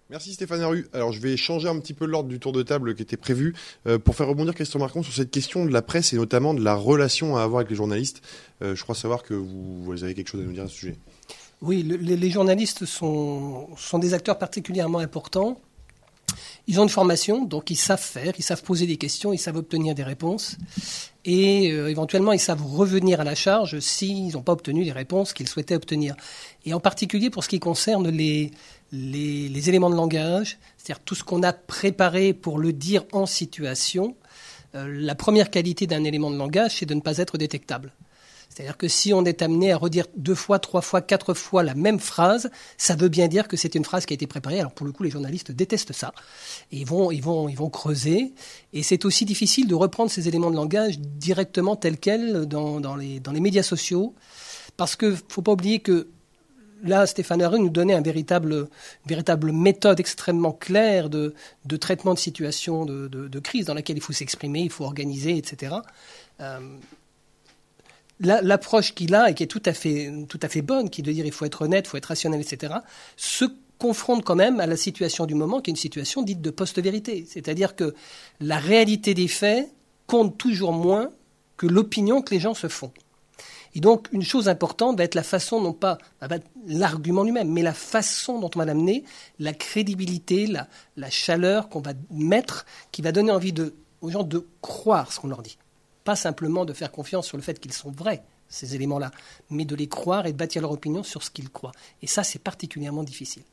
Merci Stéphane Haru. Alors je vais changer un petit peu l'ordre du tour de table qui était prévu euh, pour faire rebondir Christian Marcon sur cette question de la presse et notamment de la relation à avoir avec les journalistes. Euh, je crois savoir que vous, vous, avez quelque chose à nous dire à ce sujet. Oui, les, journalistes sont, sont des acteurs particulièrement importants. Ils ont une formation, donc ils savent faire, ils savent poser des questions, ils savent obtenir des réponses. Et euh, éventuellement, ils savent revenir à la charge s'ils n'ont pas obtenu les réponses qu'ils souhaitaient obtenir. Et en particulier pour ce qui concerne les, éléments de langage, c'est-à-dire tout ce qu'on a préparé pour le dire en situation, euh, la première qualité d'un élément de langage, c'est de ne pas être détectable. C'est-à-dire que si on est amené à redire deux fois, trois fois, quatre fois la même phrase, ça veut bien dire que c'est une phrase qui a été préparée. Alors pour le coup, les journalistes détestent ça. Ils vont, vont, vont creuser. Et c'est aussi difficile de reprendre ces éléments de langage directement tels quels dans, les, médias sociaux. Parce que faut pas oublier que là, Stéphane Arru nous donnait un véritable, une véritable méthode extrêmement claire de, traitement de situation de, crise dans laquelle il faut s'exprimer, il faut organiser, etc. l'approche qu'il a et qui est tout à fait, tout à fait bonne, qui est de dire il faut être honnête, il faut être rationnel, etc., se confronte quand même à la situation du moment, qui est une situation dite de post-vérité. C'est-à-dire que la réalité des faits compte toujours moins que l'opinion que les gens se font. Et donc, une chose importante va être la façon, non pas l'argument lui-même, mais la façon dont on va l'amener, la crédibilité, la, chaleur qu'on va mettre, qui va donner envie aux gens de croire ce qu'on leur dit. Pas simplement de faire confiance sur le fait qu'ils sont vrais, ces éléments-là, mais de les croire et de bâtir leur opinion sur ce qu'ils croient. Et ça, c'est particulièrement difficile.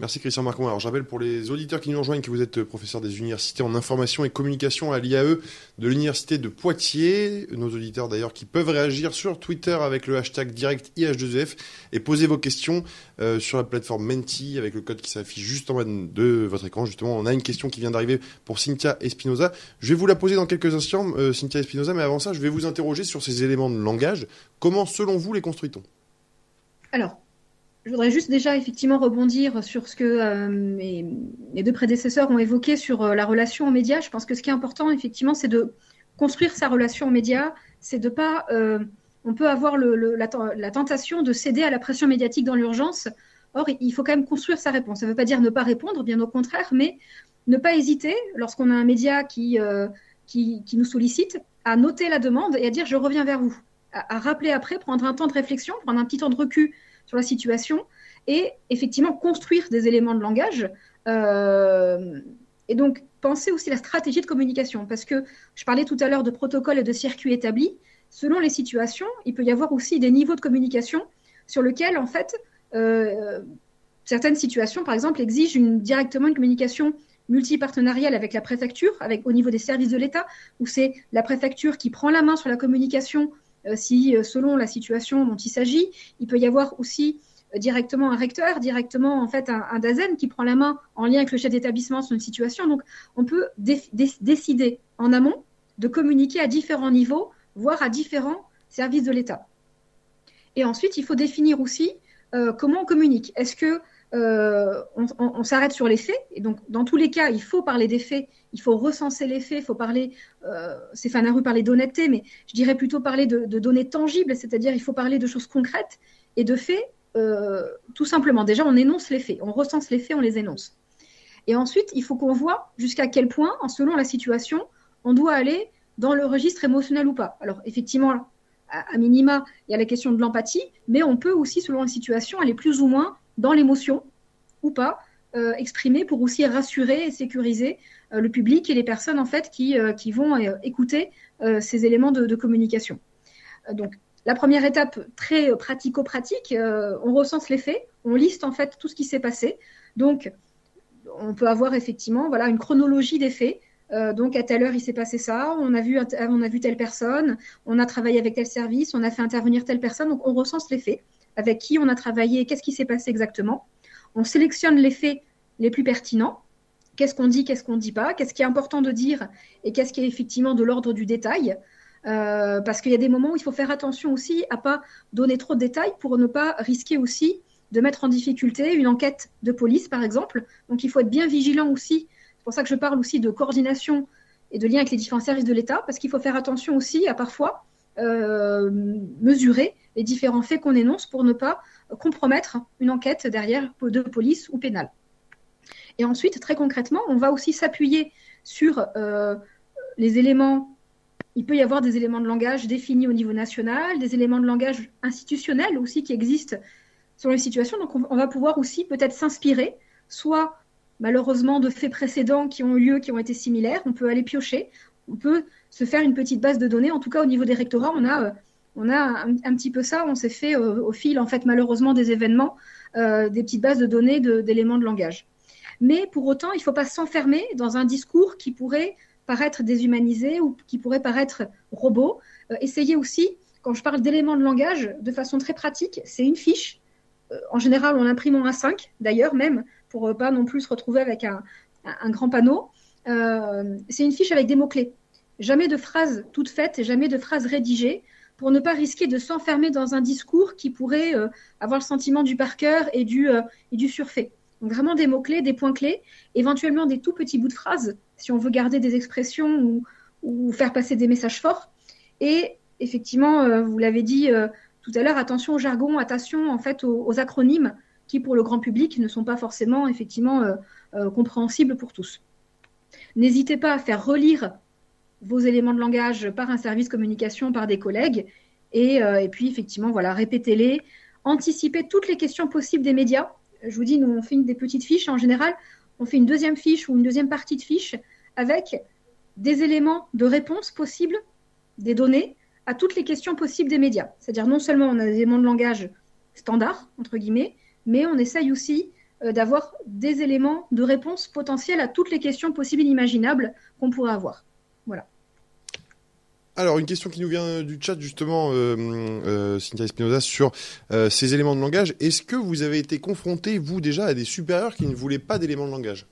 Merci Christian Marcon. Alors je rappelle pour les auditeurs qui nous rejoignent que vous êtes professeur des universités en information et communication à l'IAE de l'université de Poitiers. Nos auditeurs d'ailleurs qui peuvent réagir sur Twitter avec le hashtag direct IH2EF et poser vos questions euh, sur la plateforme Menti avec le code qui s'affiche juste en bas de votre écran. Justement, on a une question qui vient d'arriver pour Cynthia Espinoza. Je vais vous la poser dans quelques instants, euh, Cynthia Espinoza, mais avant ça, je vais vous interroger sur ces éléments de langage. Comment, selon vous, les construit-on? Alors, je voudrais juste déjà effectivement rebondir sur ce que euh, mes, deux prédécesseurs ont évoqué sur euh, la relation aux médias. Je pense que ce qui est important effectivement, c'est de construire sa relation aux médias. C'est de pas, euh, on peut avoir la, tentation de céder à la pression médiatique dans l'urgence. Or, il faut quand même construire sa réponse. Ça ne veut pas dire ne pas répondre, bien au contraire, mais ne pas hésiter lorsqu'on a un média qui, qui, qui, nous sollicite à noter la demande et à dire je reviens vers vous, à, à rappeler après, prendre un temps de réflexion, prendre un petit temps de recul sur la situation et effectivement construire des éléments de langage. Euh, et donc, penser aussi la stratégie de communication, parce que je parlais tout à l'heure de protocoles et de circuits établis. Selon les situations, il peut y avoir aussi des niveaux de communication sur lesquels, en fait, euh, certaines situations, par exemple, exigent une, directement une communication multipartenariale avec la préfecture, avec, au niveau des services de l'État, où c'est la préfecture qui prend la main sur la communication si, euh, selon la situation dont il s'agit, il peut y avoir aussi euh, directement un recteur, directement en fait un, DAZEN qui prend la main en lien avec le chef d'établissement sur une situation. Donc, on peut décider en amont de communiquer à différents niveaux, voire à différents services de l'État. Et ensuite, il faut définir aussi euh, comment on communique. Est-ce que euh, on, s'arrête sur les faits. Et donc, dans tous les cas, il faut parler des faits, il faut recenser les faits, il faut parler, euh, Stéphane Haru parlait d'honnêteté, mais je dirais plutôt parler de, données tangibles, c'est-à-dire il faut parler de choses concrètes et de faits, euh, tout simplement. Déjà, on énonce les faits, on recense les faits, on les énonce. Et ensuite, il faut qu'on voit jusqu'à quel point, selon la situation, on doit aller dans le registre émotionnel ou pas. Alors, effectivement, à minima, il y a la question de l'empathie, mais on peut aussi, selon la situation, aller plus ou moins dans l'émotion ou pas, euh, pour aussi rassurer et sécuriser euh, le public et les personnes en fait qui, euh, qui vont euh, écouter ces éléments de, communication. donc la première étape très pratico-pratique, on recense les faits, on liste en fait tout ce qui s'est passé. Donc on peut avoir effectivement voilà une chronologie des faits. Donc à telle heure il s'est passé ça, on a vu on a vu telle personne, on a travaillé avec tel service, on a fait intervenir telle personne, donc on recense les faits avec qui on a travaillé, qu'est-ce qui s'est passé exactement. On sélectionne les faits les plus pertinents. Qu'est-ce qu'on dit, qu'est-ce qu'on ne dit pas, qu'est-ce qui est important de dire et qu'est-ce qui est effectivement de l'ordre du détail. Euh, parce qu'il y a des moments où il faut faire attention aussi à pas donner trop de détails pour ne pas risquer aussi de mettre en difficulté une enquête de police, par exemple. Donc il faut être bien vigilant aussi. C'est pour ça que je parle aussi de coordination et de lien avec les différents services de l'État, parce qu'il faut faire attention aussi à parfois euh, mesurer les différents faits qu'on énonce pour ne pas compromettre une enquête derrière de police ou pénale. Et ensuite, très concrètement, on va aussi s'appuyer sur euh, les éléments. Il peut y avoir des éléments de langage définis au niveau national, des éléments de langage institutionnels aussi qui existent sur les situations. Donc, on, va pouvoir aussi peut-être s'inspirer, soit malheureusement de faits précédents qui ont eu lieu, qui ont été similaires. On peut aller piocher. On peut se faire une petite base de données. En tout cas, au niveau des rectorats, on a, euh, on a un, petit peu ça. On s'est fait euh, au fil, en fait, malheureusement, des événements, des petites bases de données d'éléments de langage. Mais pour autant, il ne faut pas s'enfermer dans un discours qui pourrait paraître déshumanisé ou qui pourrait paraître robot. Euh, essayez aussi, quand je parle d'éléments de langage, de façon très pratique, c'est une fiche. Euh, en général, on imprime en A5, d'ailleurs, même, pour ne pas non plus se retrouver avec un, grand panneau. Euh, c'est une fiche avec des mots-clés. Jamais de phrases toutes faites et jamais de phrases rédigées pour ne pas risquer de s'enfermer dans un discours qui pourrait avoir le sentiment du par cœur et du, du surfait. Donc vraiment des mots-clés, des points clés, éventuellement des tout petits bouts de phrases, si on veut garder des expressions ou, faire passer des messages forts. Et effectivement, euh, vous l'avez dit euh, tout à l'heure, attention au jargon, attention en fait aux, acronymes qui pour le grand public ne sont pas forcément effectivement euh, compréhensibles pour tous. N'hésitez pas à faire relire vos éléments de langage par un service communication, par des collègues, et, et puis effectivement, voilà, répétez-les, anticipez toutes les questions possibles des médias je vous dis, nous, on fait des petites fiches. En général, on fait une deuxième fiche ou une deuxième partie de fiche avec des éléments de réponse possibles, des données à toutes les questions possibles des médias. C'est-à-dire non seulement on a des éléments de langage standards, entre guillemets, mais on essaye aussi euh, d'avoir des éléments de réponse potentiels à toutes les questions possibles et imaginables qu'on pourrait avoir. Voilà. Alors, une question qui nous vient du chat, justement, euh, euh, Cynthia Espinoza, sur euh, ces éléments de langage. Est-ce que vous avez été confronté, vous, déjà, à des supérieurs qui ne voulaient pas d'éléments de langage?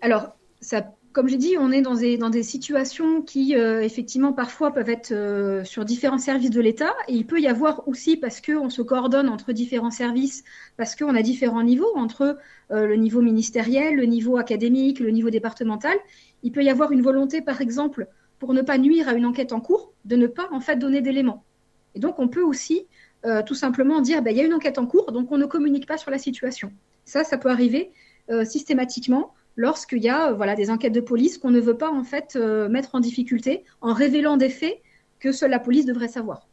Alors, ça, comme j'ai dit, on est dans des, situations qui, effectivement, parfois peuvent être sur différents services de l'État. Et il peut y avoir aussi, parce qu'on se coordonne entre différents services, parce qu'on a différents niveaux, entre le niveau ministériel, le niveau académique, le niveau départemental, il peut y avoir une volonté, par exemple, pour ne pas nuire à une enquête en cours, de ne pas en fait donner d'éléments. Et donc, on peut aussi euh, tout simplement dire, bah, il y a une enquête en cours, donc on ne communique pas sur la situation. Ça, ça peut arriver euh, systématiquement lorsqu'il y a euh, voilà, des enquêtes de police qu'on ne veut pas en fait mettre en difficulté en révélant des faits que seule la police devrait savoir.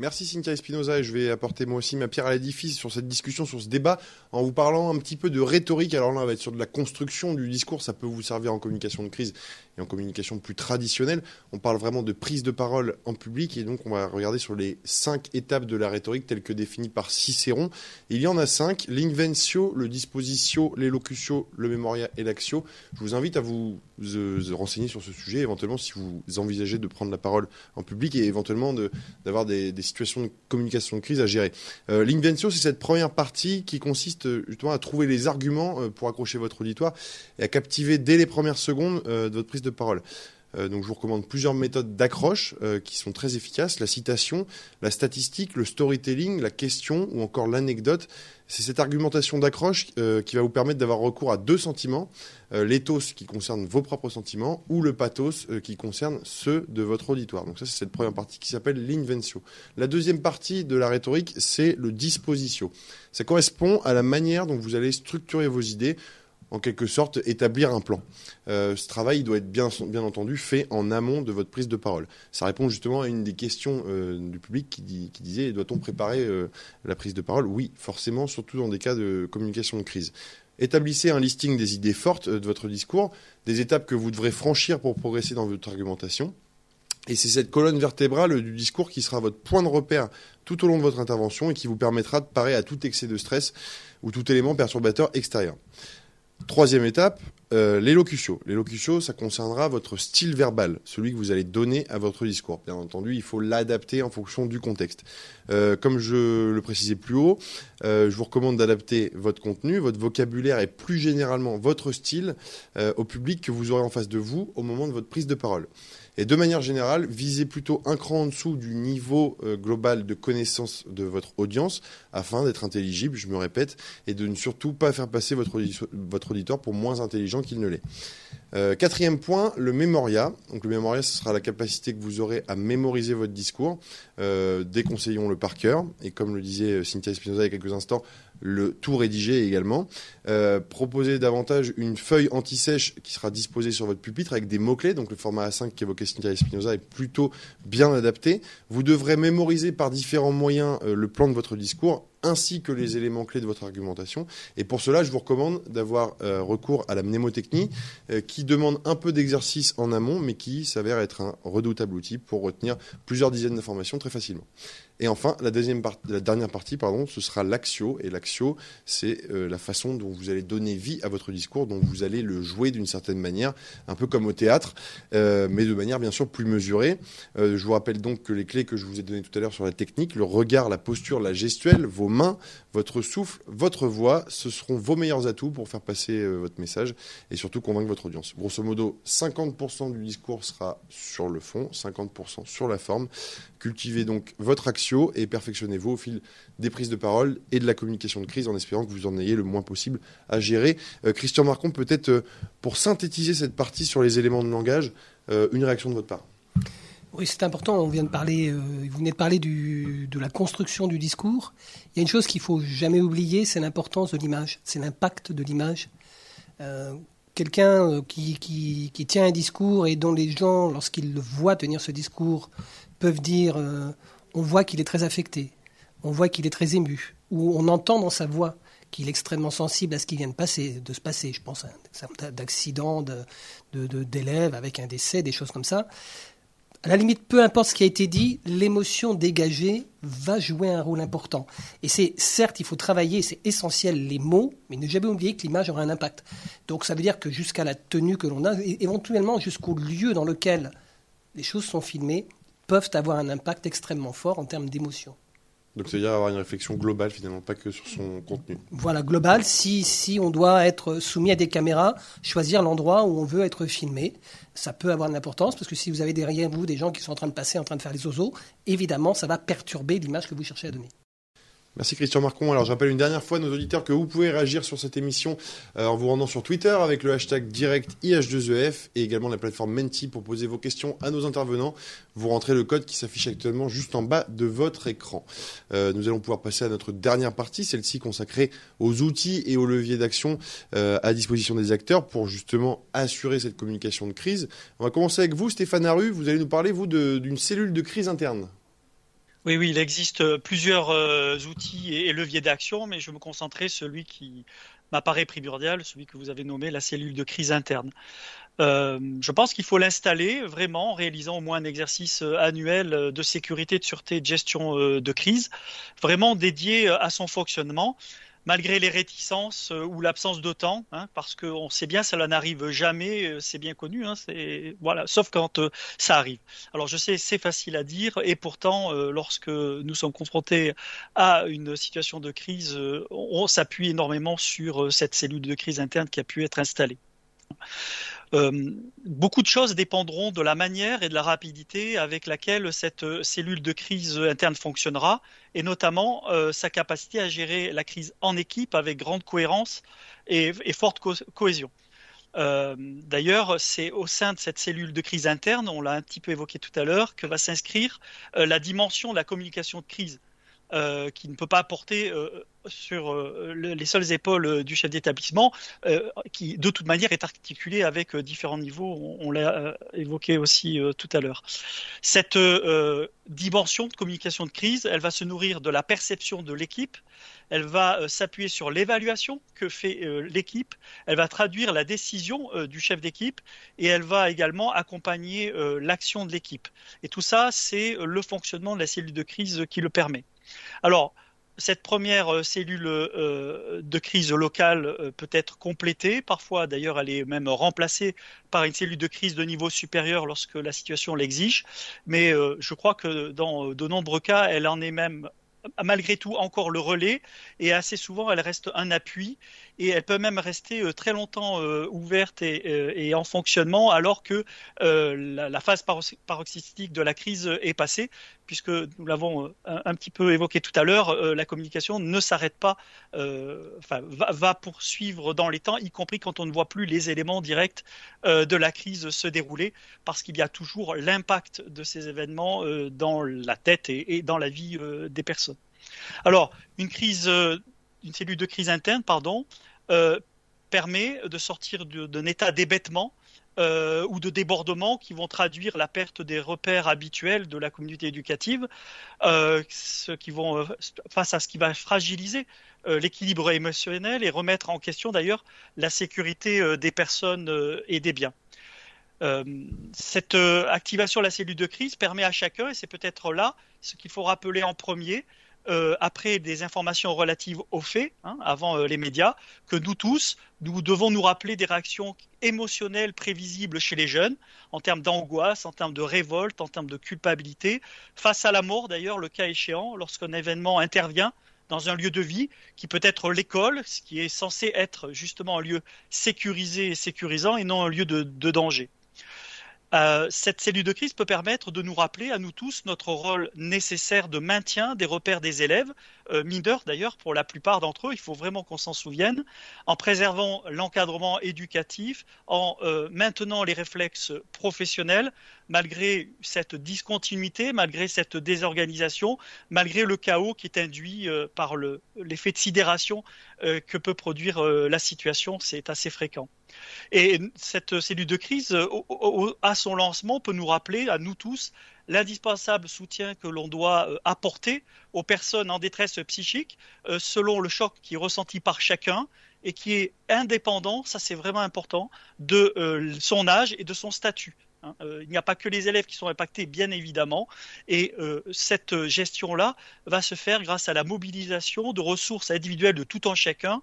Merci Cynthia Espinoza et je vais apporter moi aussi ma pierre à l'édifice sur cette discussion, sur ce débat, en vous parlant un petit peu de rhétorique. Alors là, on va être sur de la construction du discours, ça peut vous servir en communication de crise et en communication plus traditionnelle. On parle vraiment de prise de parole en public et donc on va regarder sur les cinq étapes de la rhétorique telles que définies par Cicéron. il y en a cinq, l'inventio, le dispositio, l'élocution, le memoria et l'axio. Je vous invite à vous renseigner sur ce sujet, éventuellement si vous envisagez de prendre la parole en public et éventuellement d'avoir des, des situation de communication de crise à gérer. Euh, L'invention, c'est cette première partie qui consiste euh, justement à trouver les arguments euh, pour accrocher votre auditoire et à captiver dès les premières secondes de votre prise de parole. Donc je vous recommande plusieurs méthodes d'accroche qui sont très efficaces. La citation, la statistique, le storytelling, la question ou encore l'anecdote. C'est cette argumentation d'accroche euh, qui va vous permettre d'avoir recours à deux sentiments, euh, l'éthos qui concerne vos propres sentiments ou le pathos euh, qui concerne ceux de votre auditoire. Donc ça, c'est cette première partie qui s'appelle l'inventio. La deuxième partie de la rhétorique, c'est le dispositio. Ça correspond à la manière dont vous allez structurer vos idées en quelque sorte établir un plan. Euh, ce travail doit être bien, entendu fait en amont de votre prise de parole. Ça répond justement à une des questions euh, du public qui, disait doit-on préparer euh, la prise de parole? Oui, forcément, surtout dans des cas de communication de crise. Établissez un listing des idées fortes de votre discours, des étapes que vous devrez franchir pour progresser dans votre argumentation. Et c'est cette colonne vertébrale du discours qui sera votre point de repère tout au long de votre intervention et qui vous permettra de parer à tout excès de stress ou tout élément perturbateur extérieur. Troisième étape, euh, l'élocution. L'élocution, ça concernera votre style verbal, celui que vous allez donner à votre discours. Bien entendu, il faut l'adapter en fonction du contexte. Euh, comme je le précisais plus haut, euh, je vous recommande d'adapter votre contenu, votre vocabulaire et plus généralement votre style au public que vous aurez en face de vous au moment de votre prise de parole. Et de manière générale, visez plutôt un cran en dessous du niveau euh, global de connaissance de votre audience afin d'être intelligible, je me répète, et de ne surtout pas faire passer votre, auditeur pour moins intelligent qu'il ne l'est. Euh, quatrième point, le mémoria. Donc le mémoria, ce sera la capacité que vous aurez à mémoriser votre discours. Euh, déconseillons le par cœur. Et comme le disait Cynthia Espinoza il y a quelques instants, le tout rédigé également. Euh, proposez davantage une feuille anti-sèche qui sera disposée sur votre pupitre avec des mots-clés. Donc le format A5 qu'évoquait Cynthia Espinoza est plutôt bien adapté. Vous devrez mémoriser par différents moyens euh, le plan de votre discours ainsi que les éléments clés de votre argumentation. Et pour cela, je vous recommande d'avoir euh, recours à la mnémotechnie, qui demande un peu d'exercice en amont, mais qui s'avère être un redoutable outil pour retenir plusieurs dizaines d'informations très facilement. Et enfin, la, deuxième la dernière partie, pardon, ce sera l'axio. Et l'axio, c'est euh, la façon dont vous allez donner vie à votre discours, dont vous allez le jouer d'une certaine manière, un peu comme au théâtre, euh, mais de manière bien sûr plus mesurée. Euh, je vous rappelle donc que les clés que je vous ai données tout à l'heure sur la technique, le regard, la posture, la gestuelle, vos mains, votre souffle, votre voix, ce seront vos meilleurs atouts pour faire passer votre message et surtout convaincre votre audience. Grosso modo, 50% du discours sera sur le fond, 50% sur la forme. Cultivez donc votre action et perfectionnez-vous au fil des prises de parole et de la communication de crise en espérant que vous en ayez le moins possible à gérer. Euh, Christian Marcon, peut-être euh, pour synthétiser cette partie sur les éléments de langage, euh, une réaction de votre part? Oui, c'est important. On vient de parler, vous venez de parler de la construction du discours. Il y a une chose qu'il faut jamais oublier, c'est l'importance de l'image, c'est l'impact de l'image. Quelqu'un qui, tient un discours et dont les gens, lorsqu'ils le voient tenir ce discours, peuvent dire on voit qu'il est très affecté, on voit qu'il est très ému, ou on entend dans sa voix qu'il est extrêmement sensible à ce qui vient de, passer, de se passer. Je pense à un d'accident d'élèves avec un décès, des choses comme ça. À la limite, peu importe ce qui a été dit, l'émotion dégagée va jouer un rôle important. Et c'est certes, il faut travailler, c'est essentiel les mots, mais ne jamais oublier que l'image aura un impact. Donc ça veut dire que jusqu'à la tenue que l'on a, éventuellement jusqu'au lieu dans lequel les choses sont filmées, peuvent avoir un impact extrêmement fort en termes d'émotion. Donc c'est-à-dire avoir une réflexion globale finalement, pas que sur son contenu. Voilà, global. Si, si on doit être soumis à des caméras, choisir l'endroit où on veut être filmé, ça peut avoir une importance parce que si vous avez derrière vous des gens qui sont en train de passer, en train de faire les oiseaux, évidemment, ça va perturber l'image que vous cherchez à donner. Merci Christian Marcon. Alors je rappelle une dernière fois à nos auditeurs que vous pouvez réagir sur cette émission euh, en vous rendant sur Twitter avec le hashtag direct IH2EF e et également la plateforme Menti pour poser vos questions à nos intervenants. Vous rentrez le code qui s'affiche actuellement juste en bas de votre écran. Euh, nous allons pouvoir passer à notre dernière partie, celle-ci consacrée aux outils et aux leviers d'action euh, à disposition des acteurs pour justement assurer cette communication de crise. On va commencer avec vous Stéphane Aru. Vous allez nous parler vous d'une cellule de crise interne. Oui, oui, il existe euh, plusieurs euh, outils et, leviers d'action, mais je me concentrer sur celui qui m'apparaît primordial, celui que vous avez nommé la cellule de crise interne. Euh, je pense qu'il faut l'installer vraiment en réalisant au moins un exercice annuel de sécurité, de sûreté, de gestion de crise, vraiment dédié à son fonctionnement malgré les réticences euh, ou l'absence d'OTAN, hein, parce qu'on sait bien, cela n'arrive jamais, euh, c'est bien connu, hein, voilà, sauf quand euh, ça arrive. Alors je sais, c'est facile à dire, et pourtant, lorsque nous sommes confrontés à une situation de crise, on s'appuie énormément sur cette cellule de crise interne qui a pu être installée. Euh, beaucoup de choses dépendront de la manière et de la rapidité avec laquelle cette euh, cellule de crise interne fonctionnera, et notamment euh, sa capacité à gérer la crise en équipe avec grande cohérence et, forte cohésion. D'ailleurs, c'est au sein de cette cellule de crise interne, on l'a un petit peu évoqué tout à l'heure, que va s'inscrire la dimension de la communication de crise. qui ne peut pas porter sur euh, les seules épaules euh, du chef d'établissement, euh, qui de toute manière est articulé avec différents niveaux, on, l'a évoqué aussi tout à l'heure. Cette dimension de communication de crise, elle va se nourrir de la perception de l'équipe, elle va s'appuyer sur l'évaluation que fait l'équipe, elle va traduire la décision du chef d'équipe et elle va également accompagner l'action de l'équipe. Et tout ça, c'est le fonctionnement de la cellule de crise qui le permet. Alors, cette première cellule de crise locale peut être complétée. Parfois, d'ailleurs, elle est même remplacée par une cellule de crise de niveau supérieur lorsque la situation l'exige. Mais je crois que dans de nombreux cas, elle en est même malgré tout encore le relais et assez souvent elle reste un appui et elle peut même rester euh, très longtemps euh, ouverte euh, et, en fonctionnement alors que la, phase paroxystique de la crise est passée puisque nous l'avons un, petit peu évoqué tout à l'heure, la communication ne s'arrête pas, enfin, va, poursuivre dans les temps, y compris quand on ne voit plus les éléments directs de la crise se dérouler, parce qu'il y a toujours l'impact de ces événements dans la tête et dans la vie des personnes. Alors, une crise, une cellule de crise interne, pardon, euh, permet de sortir d'un état d'hébétement euh, ou de débordement qui vont traduire la perte des repères habituels de la communauté éducative, vont, face à ce qui va fragiliser l'équilibre émotionnel et remettre en question d'ailleurs la sécurité des personnes et des biens. cette activation de la cellule de crise permet à chacun, et c'est peut-être là ce qu'il faut rappeler en premier, euh, après des informations relatives aux faits, hein, avant euh, les médias, que nous tous, nous devons nous rappeler des réactions émotionnelles prévisibles chez les jeunes, en termes d'angoisse, en termes de révolte, en termes de culpabilité, face à la mort d'ailleurs, le cas échéant, lorsqu'un événement intervient dans un lieu de vie qui peut être l'école, ce qui est censé être justement un lieu sécurisé et sécurisant et non un lieu de danger. Euh, cette cellule de crise peut permettre de nous rappeler à nous tous notre rôle nécessaire de maintien des repères des élèves, euh, mineurs d'ailleurs pour la plupart d'entre eux, il faut vraiment qu'on s'en souvienne, en préservant l'encadrement éducatif, en euh, maintenant les réflexes professionnels, malgré cette discontinuité, malgré cette désorganisation, malgré le chaos qui est induit par l'effet de sidération que peut produire la situation, c'est assez fréquent. Et cette cellule de crise, à son lancement, peut nous rappeler à nous tous l'indispensable soutien que l'on doit euh, apporter aux personnes en détresse psychique euh, selon le choc qui est ressenti par chacun et qui est indépendant, ça c'est vraiment important, de euh, son âge et de son statut. Hein. il n'y a pas que les élèves qui sont impactés, bien évidemment, et cette gestion-là va se faire grâce à la mobilisation de ressources individuelles de tout un chacun,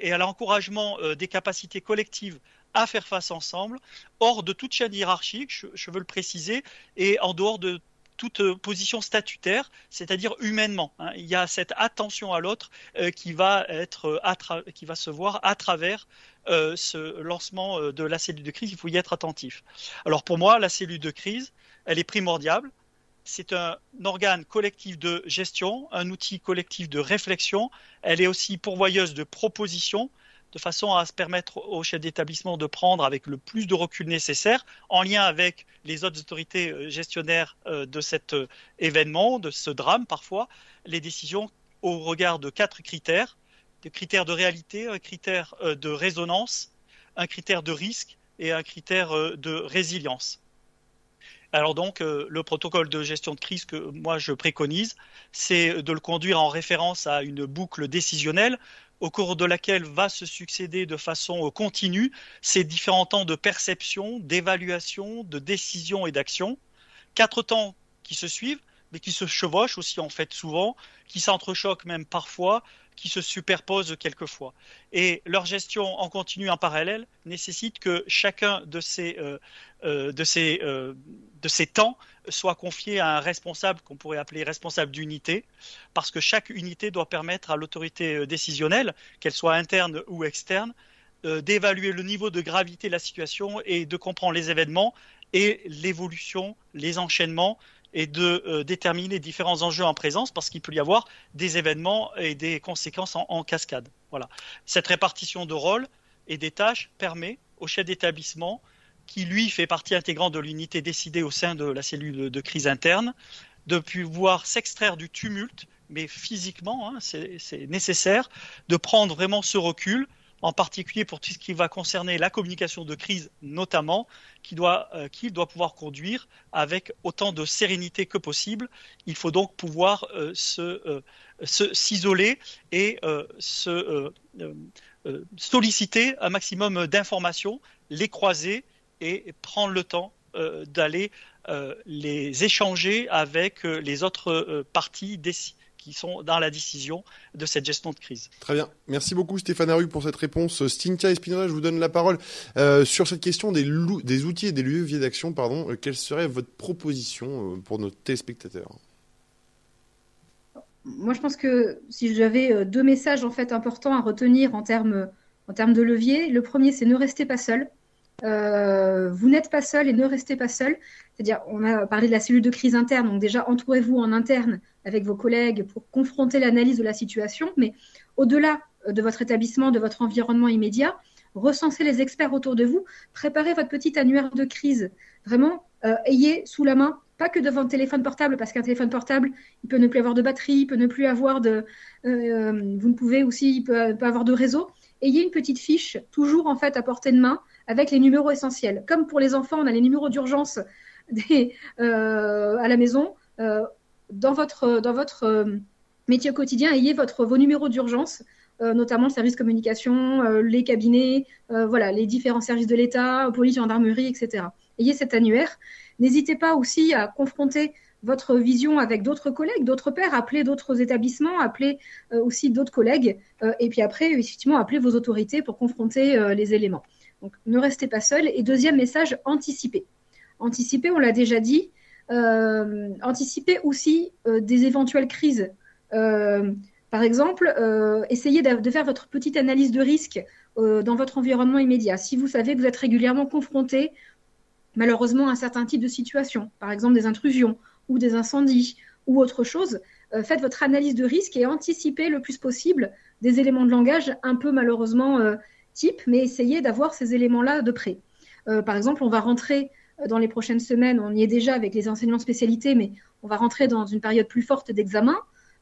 et à l'encouragement euh, des capacités collectives à faire face ensemble, hors de toute chaîne hiérarchique, je, veux le préciser, et en dehors de toute euh, position statutaire, c'est-à-dire humainement. Hein. Il y a cette attention à l'autre euh, qui va qui va se voir à travers ce lancement de la cellule de crise. Il faut y être attentif. Alors pour moi, la cellule de crise, elle est primordiale c'est un organe collectif de gestion, un outil collectif de réflexion. Elle est aussi pourvoyeuse de propositions, de façon à se permettre aux chefs d'établissement de prendre avec le plus de recul nécessaire, en lien avec les autres autorités euh, gestionnaires euh, de cet euh, événement, de ce drame parfois, les décisions au regard de quatre critères des critères de réalité, un critère de résonance, un critère de risque et un critère de résilience. Alors donc, euh, le protocole de gestion de crise que moi je préconise, c'est de le conduire en référence à une boucle décisionnelle au cours de laquelle va se succéder de façon continue ces différents temps de perception, d'évaluation, de décision et d'action. Quatre temps qui se suivent, mais qui se chevauchent aussi en fait souvent, qui s'entrechoquent même parfois, qui se superposent quelquefois. Et leur gestion en continu, en parallèle, nécessite que chacun de ces, euh, euh, euh, de ces temps soit confié à un responsable qu'on pourrait appeler responsable d'unité, parce que chaque unité doit permettre à l'autorité décisionnelle, qu'elle soit interne ou externe, d'évaluer le niveau de gravité de la situation et de comprendre les événements et l'évolution, les enchaînements et de euh, déterminer différents enjeux en présence parce qu'il peut y avoir des événements et des conséquences en, cascade. Voilà. Cette répartition de rôles et des tâches permet au chef d'établissement, qui lui fait partie intégrante de l'unité décidée au sein de la cellule de crise interne, de pouvoir s'extraire du tumulte, mais physiquement, hein, c'est nécessaire, de prendre vraiment ce recul en particulier pour tout ce qui va concerner la communication de crise notamment, qui doit, euh, pouvoir conduire avec autant de sérénité que possible. Il faut donc pouvoir euh, euh, s'isoler et se solliciter un maximum d'informations, les croiser et prendre le temps d'aller les échanger avec les autres parties qui sont dans la décision de cette gestion de crise. Très bien. Merci beaucoup Stéphane Aru pour cette réponse. Stintia Espinoza, je vous donne la parole euh, sur cette question des, des, outils et des leviers d'action. Pardon, euh, quelle serait votre proposition euh, pour nos téléspectateurs? Moi, je pense que si j'avais deux messages en fait importants à retenir en termes en termes de levier, le premier c'est ne restez pas seul. Vous n'êtes pas seul et ne restez pas seul. C'est-à-dire, on a parlé de la cellule de crise interne, donc déjà entourez-vous en interne avec vos collègues pour confronter l'analyse de la situation, mais au-delà euh, de votre établissement, de votre environnement immédiat, recensez les experts autour de vous, préparez votre petit annuaire de crise. Vraiment, euh, ayez sous la main, pas que devant le téléphone portable, parce qu'un téléphone portable, il peut ne plus avoir de batterie, il peut ne plus avoir de... Euh, vous ne pouvez aussi, peut avoir de réseau. Ayez une petite fiche, toujours en fait à portée de main, avec les numéros essentiels. Comme pour les enfants, on a les numéros d'urgence euh, à la maison, euh, dans votre, euh, métier quotidien, ayez vos numéros d'urgence, notamment le service communication, les cabinets, voilà, les différents services de l'État, police, gendarmerie, etc. Ayez cet annuaire. N'hésitez pas aussi à confronter votre vision avec d'autres collègues, d'autres pairs, appelez d'autres établissements, appelez aussi d'autres collègues, et puis après, effectivement, appelez vos autorités pour confronter les éléments. Donc, ne restez pas seul. Et deuxième message, anticipez anticiper, on l'a déjà dit, euh, anticiper aussi euh, des éventuelles crises. Euh, par exemple, essayez de, faire votre petite analyse de risque dans votre environnement immédiat. Si vous savez que vous êtes régulièrement confronté, malheureusement, à un certain type de situation, par exemple des intrusions ou des incendies ou autre chose, faites votre analyse de risque et anticipez le plus possible des éléments de langage un peu malheureusement type, mais essayez d'avoir ces éléments-là de près. par exemple, on va rentrer dans les prochaines semaines. On y est déjà avec les enseignements spécialités, mais on va rentrer dans une période plus forte d'examen.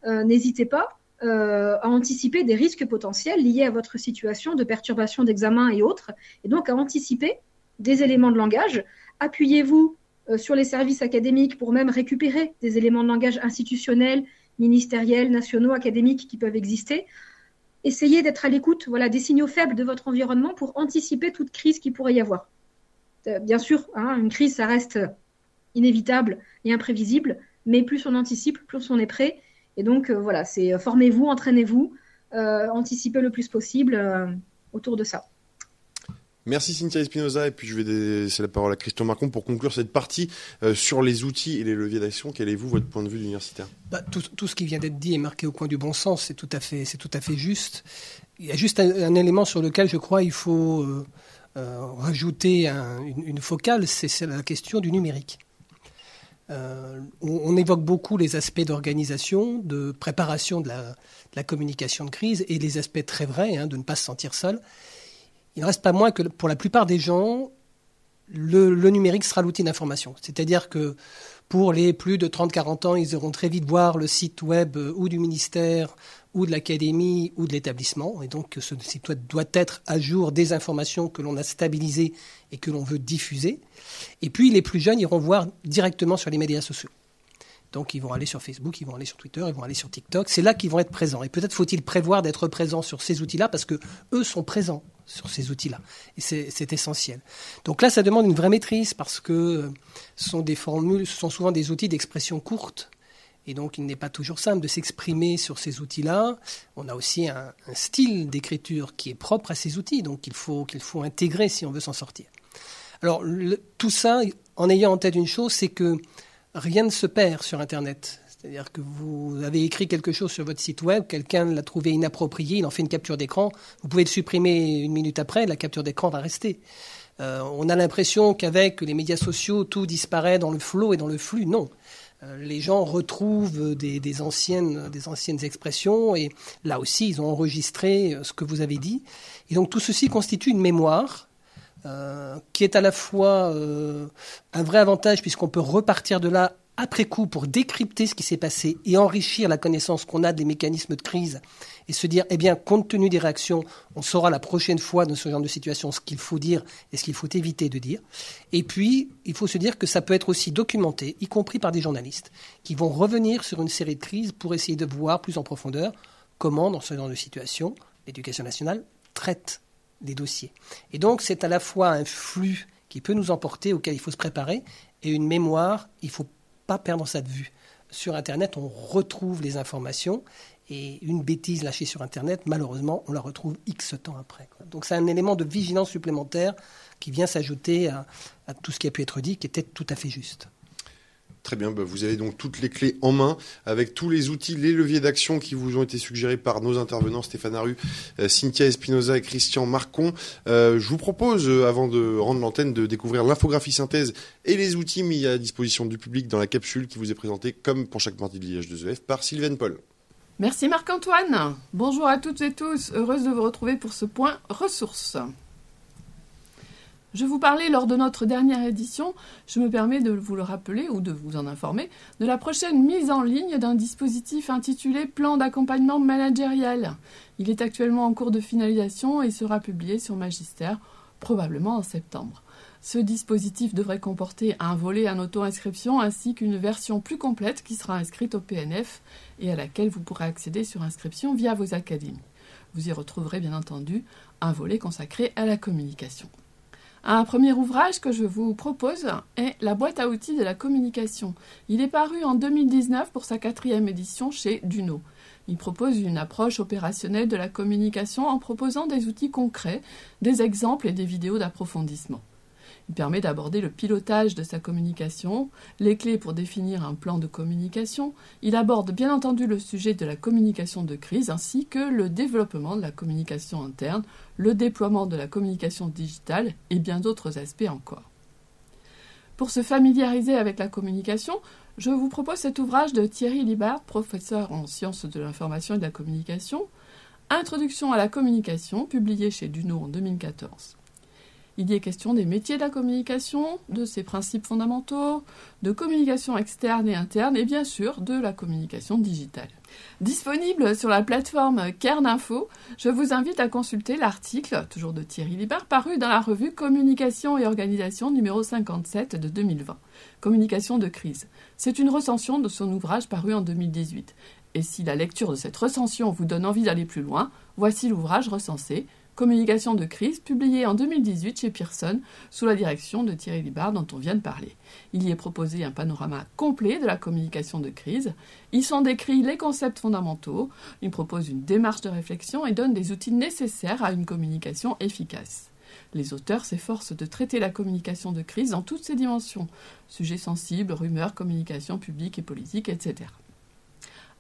Euh, n'hésitez pas euh, à anticiper des risques potentiels liés à votre situation de perturbation d'examen et autres, et donc à anticiper des éléments de langage. Appuyez-vous euh, sur les services académiques pour même récupérer des éléments de langage institutionnels, ministériels, nationaux, académiques qui peuvent exister. Essayez d'être à l'écoute voilà, des signaux faibles de votre environnement pour anticiper toute crise qui pourrait y avoir. Euh, bien sûr, hein, une crise, ça reste inévitable et imprévisible, mais plus on anticipe, plus on est prêt. Et donc, euh, voilà, c'est euh, formez-vous, entraînez-vous, anticipez le plus possible autour de ça. Merci Cynthia Espinoza et puis je vais laisser la parole à Christian Marcon pour conclure cette partie sur les outils et les leviers d'action. Quel est vous votre point de vue d'universitaire? Bah, tout, ce qui vient d'être dit est marqué au coin du bon sens, c'est tout à fait, tout à fait juste. Il y a juste un, élément sur lequel je crois il faut euh, rajouter une, focale, c'est la question du numérique. Euh, on, évoque beaucoup les aspects d'organisation, de préparation de la, communication de crise et les aspects très vrais hein, de ne pas se sentir seul. Il ne reste pas moins que pour la plupart des gens, le, numérique sera l'outil d'information. C'est-à-dire que pour les plus de 30-40 ans, ils auront très vite voir le site web euh, ou du ministère ou de l'académie ou de l'établissement. Et donc ce site web doit être à jour des informations que l'on a stabilisées et que l'on veut diffuser. Et puis les plus jeunes iront voir directement sur les médias sociaux. Donc ils vont aller sur Facebook, ils vont aller sur Twitter, ils vont aller sur TikTok. C'est là qu'ils vont être présents. Et peut-être faut-il prévoir d'être présent sur ces outils-là parce que eux sont présents sur ces outils-là. Et c'est essentiel. Donc là, ça demande une vraie maîtrise parce que ce sont des formules, ce sont souvent des outils d'expression courte et donc, il n'est pas toujours simple de s'exprimer sur ces outils-là. On a aussi un, style d'écriture qui est propre à ces outils, donc il faut, qu'il faut intégrer si on veut s'en sortir. Alors, tout ça, en ayant en tête une chose, c'est que rien ne se perd sur Internet. C'est-à-dire que vous avez écrit quelque chose sur votre site web, quelqu'un l'a trouvé inapproprié, il en fait une capture d'écran, vous pouvez le supprimer une minute après, la capture d'écran va rester. Euh, on a l'impression qu'avec les médias sociaux, tout disparaît dans le flot et dans le flux. Non. Euh, les gens retrouvent des, anciennes, des anciennes expressions et là aussi, ils ont enregistré euh, ce que vous avez dit. Et donc tout ceci constitue une mémoire euh, qui est à la fois un vrai avantage puisqu'on peut repartir de là après coup pour décrypter ce qui s'est passé et enrichir la connaissance qu'on a des mécanismes de crise et se dire, eh bien, compte tenu des réactions, on saura la prochaine fois dans ce genre de situation ce qu'il faut dire et ce qu'il faut éviter de dire. Et puis, il faut se dire que ça peut être aussi documenté, y compris par des journalistes, qui vont revenir sur une série de crises pour essayer de voir plus en profondeur comment, dans ce genre de situation, l'éducation nationale traite des dossiers. Et donc, c'est à la fois un flux qui peut nous emporter, auquel il faut se préparer, et une mémoire, il faut pas perdre ça de vue. sur Internet, on retrouve les informations. Et une bêtise lâchée sur Internet, malheureusement, on la retrouve X temps après. Donc c'est un élément de vigilance supplémentaire qui vient s'ajouter à, tout ce qui a pu être dit, qui était tout à fait juste. Très bien, bah, vous avez donc toutes les clés en main avec tous les outils, les leviers d'action qui vous ont été suggérés par nos intervenants Stéphane Aru, euh, Cynthia Espinoza et Christian Marcon. Euh, je vous propose, euh, avant de rendre l'antenne, de découvrir l'infographie synthèse et les outils mis à disposition du public dans la capsule qui vous est présentée, comme pour chaque partie de l'IH2EF, par Sylvain Paul. Merci Marc-Antoine. Bonjour à toutes et tous, heureuse de vous retrouver pour ce point ressources. Je vous parlais lors de notre dernière édition, je me permets de vous le rappeler ou de vous en informer, de la prochaine mise en ligne d'un dispositif intitulé Plan d'accompagnement managérial. Il est actuellement en cours de finalisation et sera publié sur Magistère, probablement en septembre. Ce dispositif devrait comporter un volet en auto-inscription ainsi qu'une version plus complète qui sera inscrite au PNF et à laquelle vous pourrez accéder sur inscription via vos académies. Vous y retrouverez bien entendu un volet consacré à la communication. Un premier ouvrage que je vous propose est La boîte à outils de la communication. Il est paru en 2019 pour sa quatrième édition chez Duno. Il propose une approche opérationnelle de la communication en proposant des outils concrets, des exemples et des vidéos d'approfondissement. Il permet d'aborder le pilotage de sa communication, les clés pour définir un plan de communication. Il aborde bien entendu le sujet de la communication de crise ainsi que le développement de la communication interne, le déploiement de la communication digitale et bien d'autres aspects encore. Pour se familiariser avec la communication, je vous propose cet ouvrage de Thierry Libard, professeur en sciences de l'information et de la communication, Introduction à la communication, publié chez Duno en 2014. Il y est question des métiers de la communication, de ses principes fondamentaux, de communication externe et interne et bien sûr de la communication digitale. Disponible sur la plateforme Kern je vous invite à consulter l'article, toujours de Thierry Libert, paru dans la revue Communication et Organisation numéro 57 de 2020. Communication de crise. C'est une recension de son ouvrage paru en 2018. Et si la lecture de cette recension vous donne envie d'aller plus loin, voici l'ouvrage recensé Communication de crise, publié en 2018 chez Pearson, sous la direction de Thierry Libard dont on vient de parler. Il y est proposé un panorama complet de la communication de crise. Ils sont décrits les concepts fondamentaux, il propose une démarche de réflexion et donne des outils nécessaires à une communication efficace. Les auteurs s'efforcent de traiter la communication de crise dans toutes ses dimensions, sujets sensibles, rumeurs, communication publique et politique, etc.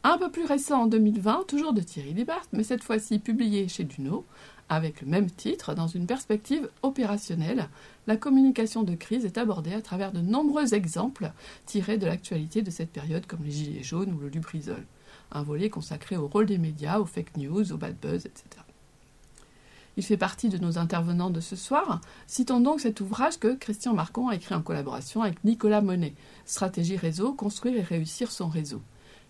Un peu plus récent en 2020, toujours de Thierry Libart, mais cette fois-ci publié chez Duno, avec le même titre, dans une perspective opérationnelle, la communication de crise est abordée à travers de nombreux exemples tirés de l'actualité de cette période comme les gilets jaunes ou le lubrizol. Un volet consacré au rôle des médias, aux fake news, au bad buzz, etc. Il fait partie de nos intervenants de ce soir. Citons donc cet ouvrage que Christian Marcon a écrit en collaboration avec Nicolas Monet, Stratégie réseau, construire et réussir son réseau.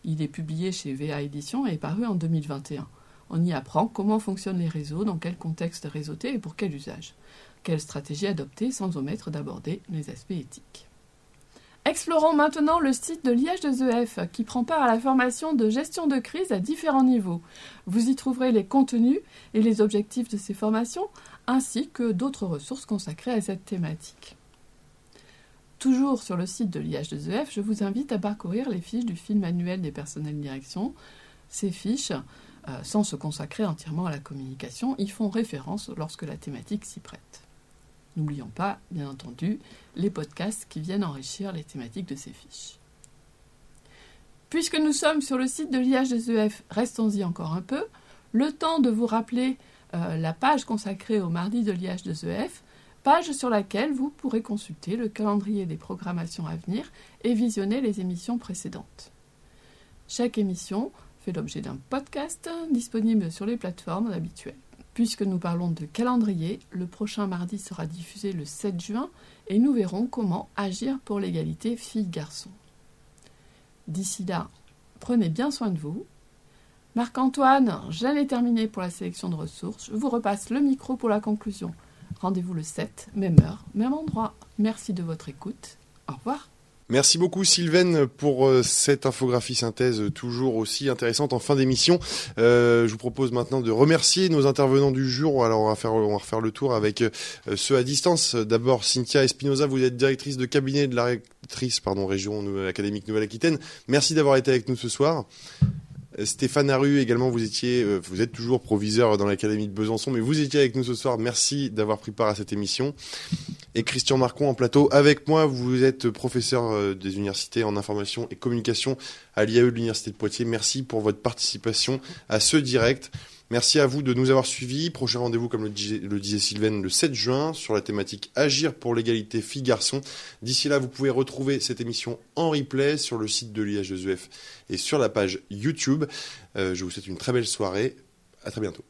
Il est publié chez VA Édition et est paru en 2021. On y apprend comment fonctionnent les réseaux, dans quel contexte réseauter et pour quel usage. Quelle stratégie adopter sans omettre d'aborder les aspects éthiques. Explorons maintenant le site de l'IH2EF qui prend part à la formation de gestion de crise à différents niveaux. Vous y trouverez les contenus et les objectifs de ces formations ainsi que d'autres ressources consacrées à cette thématique. Toujours sur le site de l'IH2EF, je vous invite à parcourir les fiches du film annuel des personnels de direction. Ces fiches euh, sans se consacrer entièrement à la communication, y font référence lorsque la thématique s'y prête. N'oublions pas, bien entendu, les podcasts qui viennent enrichir les thématiques de ces fiches. Puisque nous sommes sur le site de l'IH2EF, restons-y encore un peu. Le temps de vous rappeler euh, la page consacrée au mardi de l'IH2EF, page sur laquelle vous pourrez consulter le calendrier des programmations à venir et visionner les émissions précédentes. Chaque émission fait l'objet d'un podcast disponible sur les plateformes habituelles. Puisque nous parlons de calendrier, le prochain mardi sera diffusé le 7 juin et nous verrons comment agir pour l'égalité filles-garçons. D'ici là, prenez bien soin de vous. Marc-Antoine, j'en ai terminé pour la sélection de ressources. Je vous repasse le micro pour la conclusion. Rendez-vous le 7, même heure, même endroit. Merci de votre écoute. Au revoir. Merci beaucoup Sylvaine pour euh, cette infographie synthèse toujours aussi intéressante en fin d'émission. Euh, je vous propose maintenant de remercier nos intervenants du jour. Alors on va faire, on va refaire le tour avec euh, ceux à distance. D'abord Cynthia Espinoza, vous êtes directrice de cabinet de la rectrice pardon, région académique Nouvelle-Aquitaine. Merci d'avoir été avec nous ce soir. Stéphane Aru également, vous étiez, euh, vous êtes toujours proviseur dans l'Académie de Besançon, mais vous étiez avec nous ce soir. Merci d'avoir pris part à cette émission. Et Christian Marcon en plateau avec moi. Vous êtes professeur euh, des universités en information et communication à l'IAE de l'Université de Poitiers. Merci pour votre participation à ce direct. Merci à vous de nous avoir suivis. Prochain rendez-vous, comme le disait, Sylvain, le 7 juin sur la thématique Agir pour l'égalité filles-garçons. D'ici là, vous pouvez retrouver cette émission en replay sur le site de l'IH2EF et sur la page YouTube. Euh, je vous souhaite une très belle soirée. À très bientôt.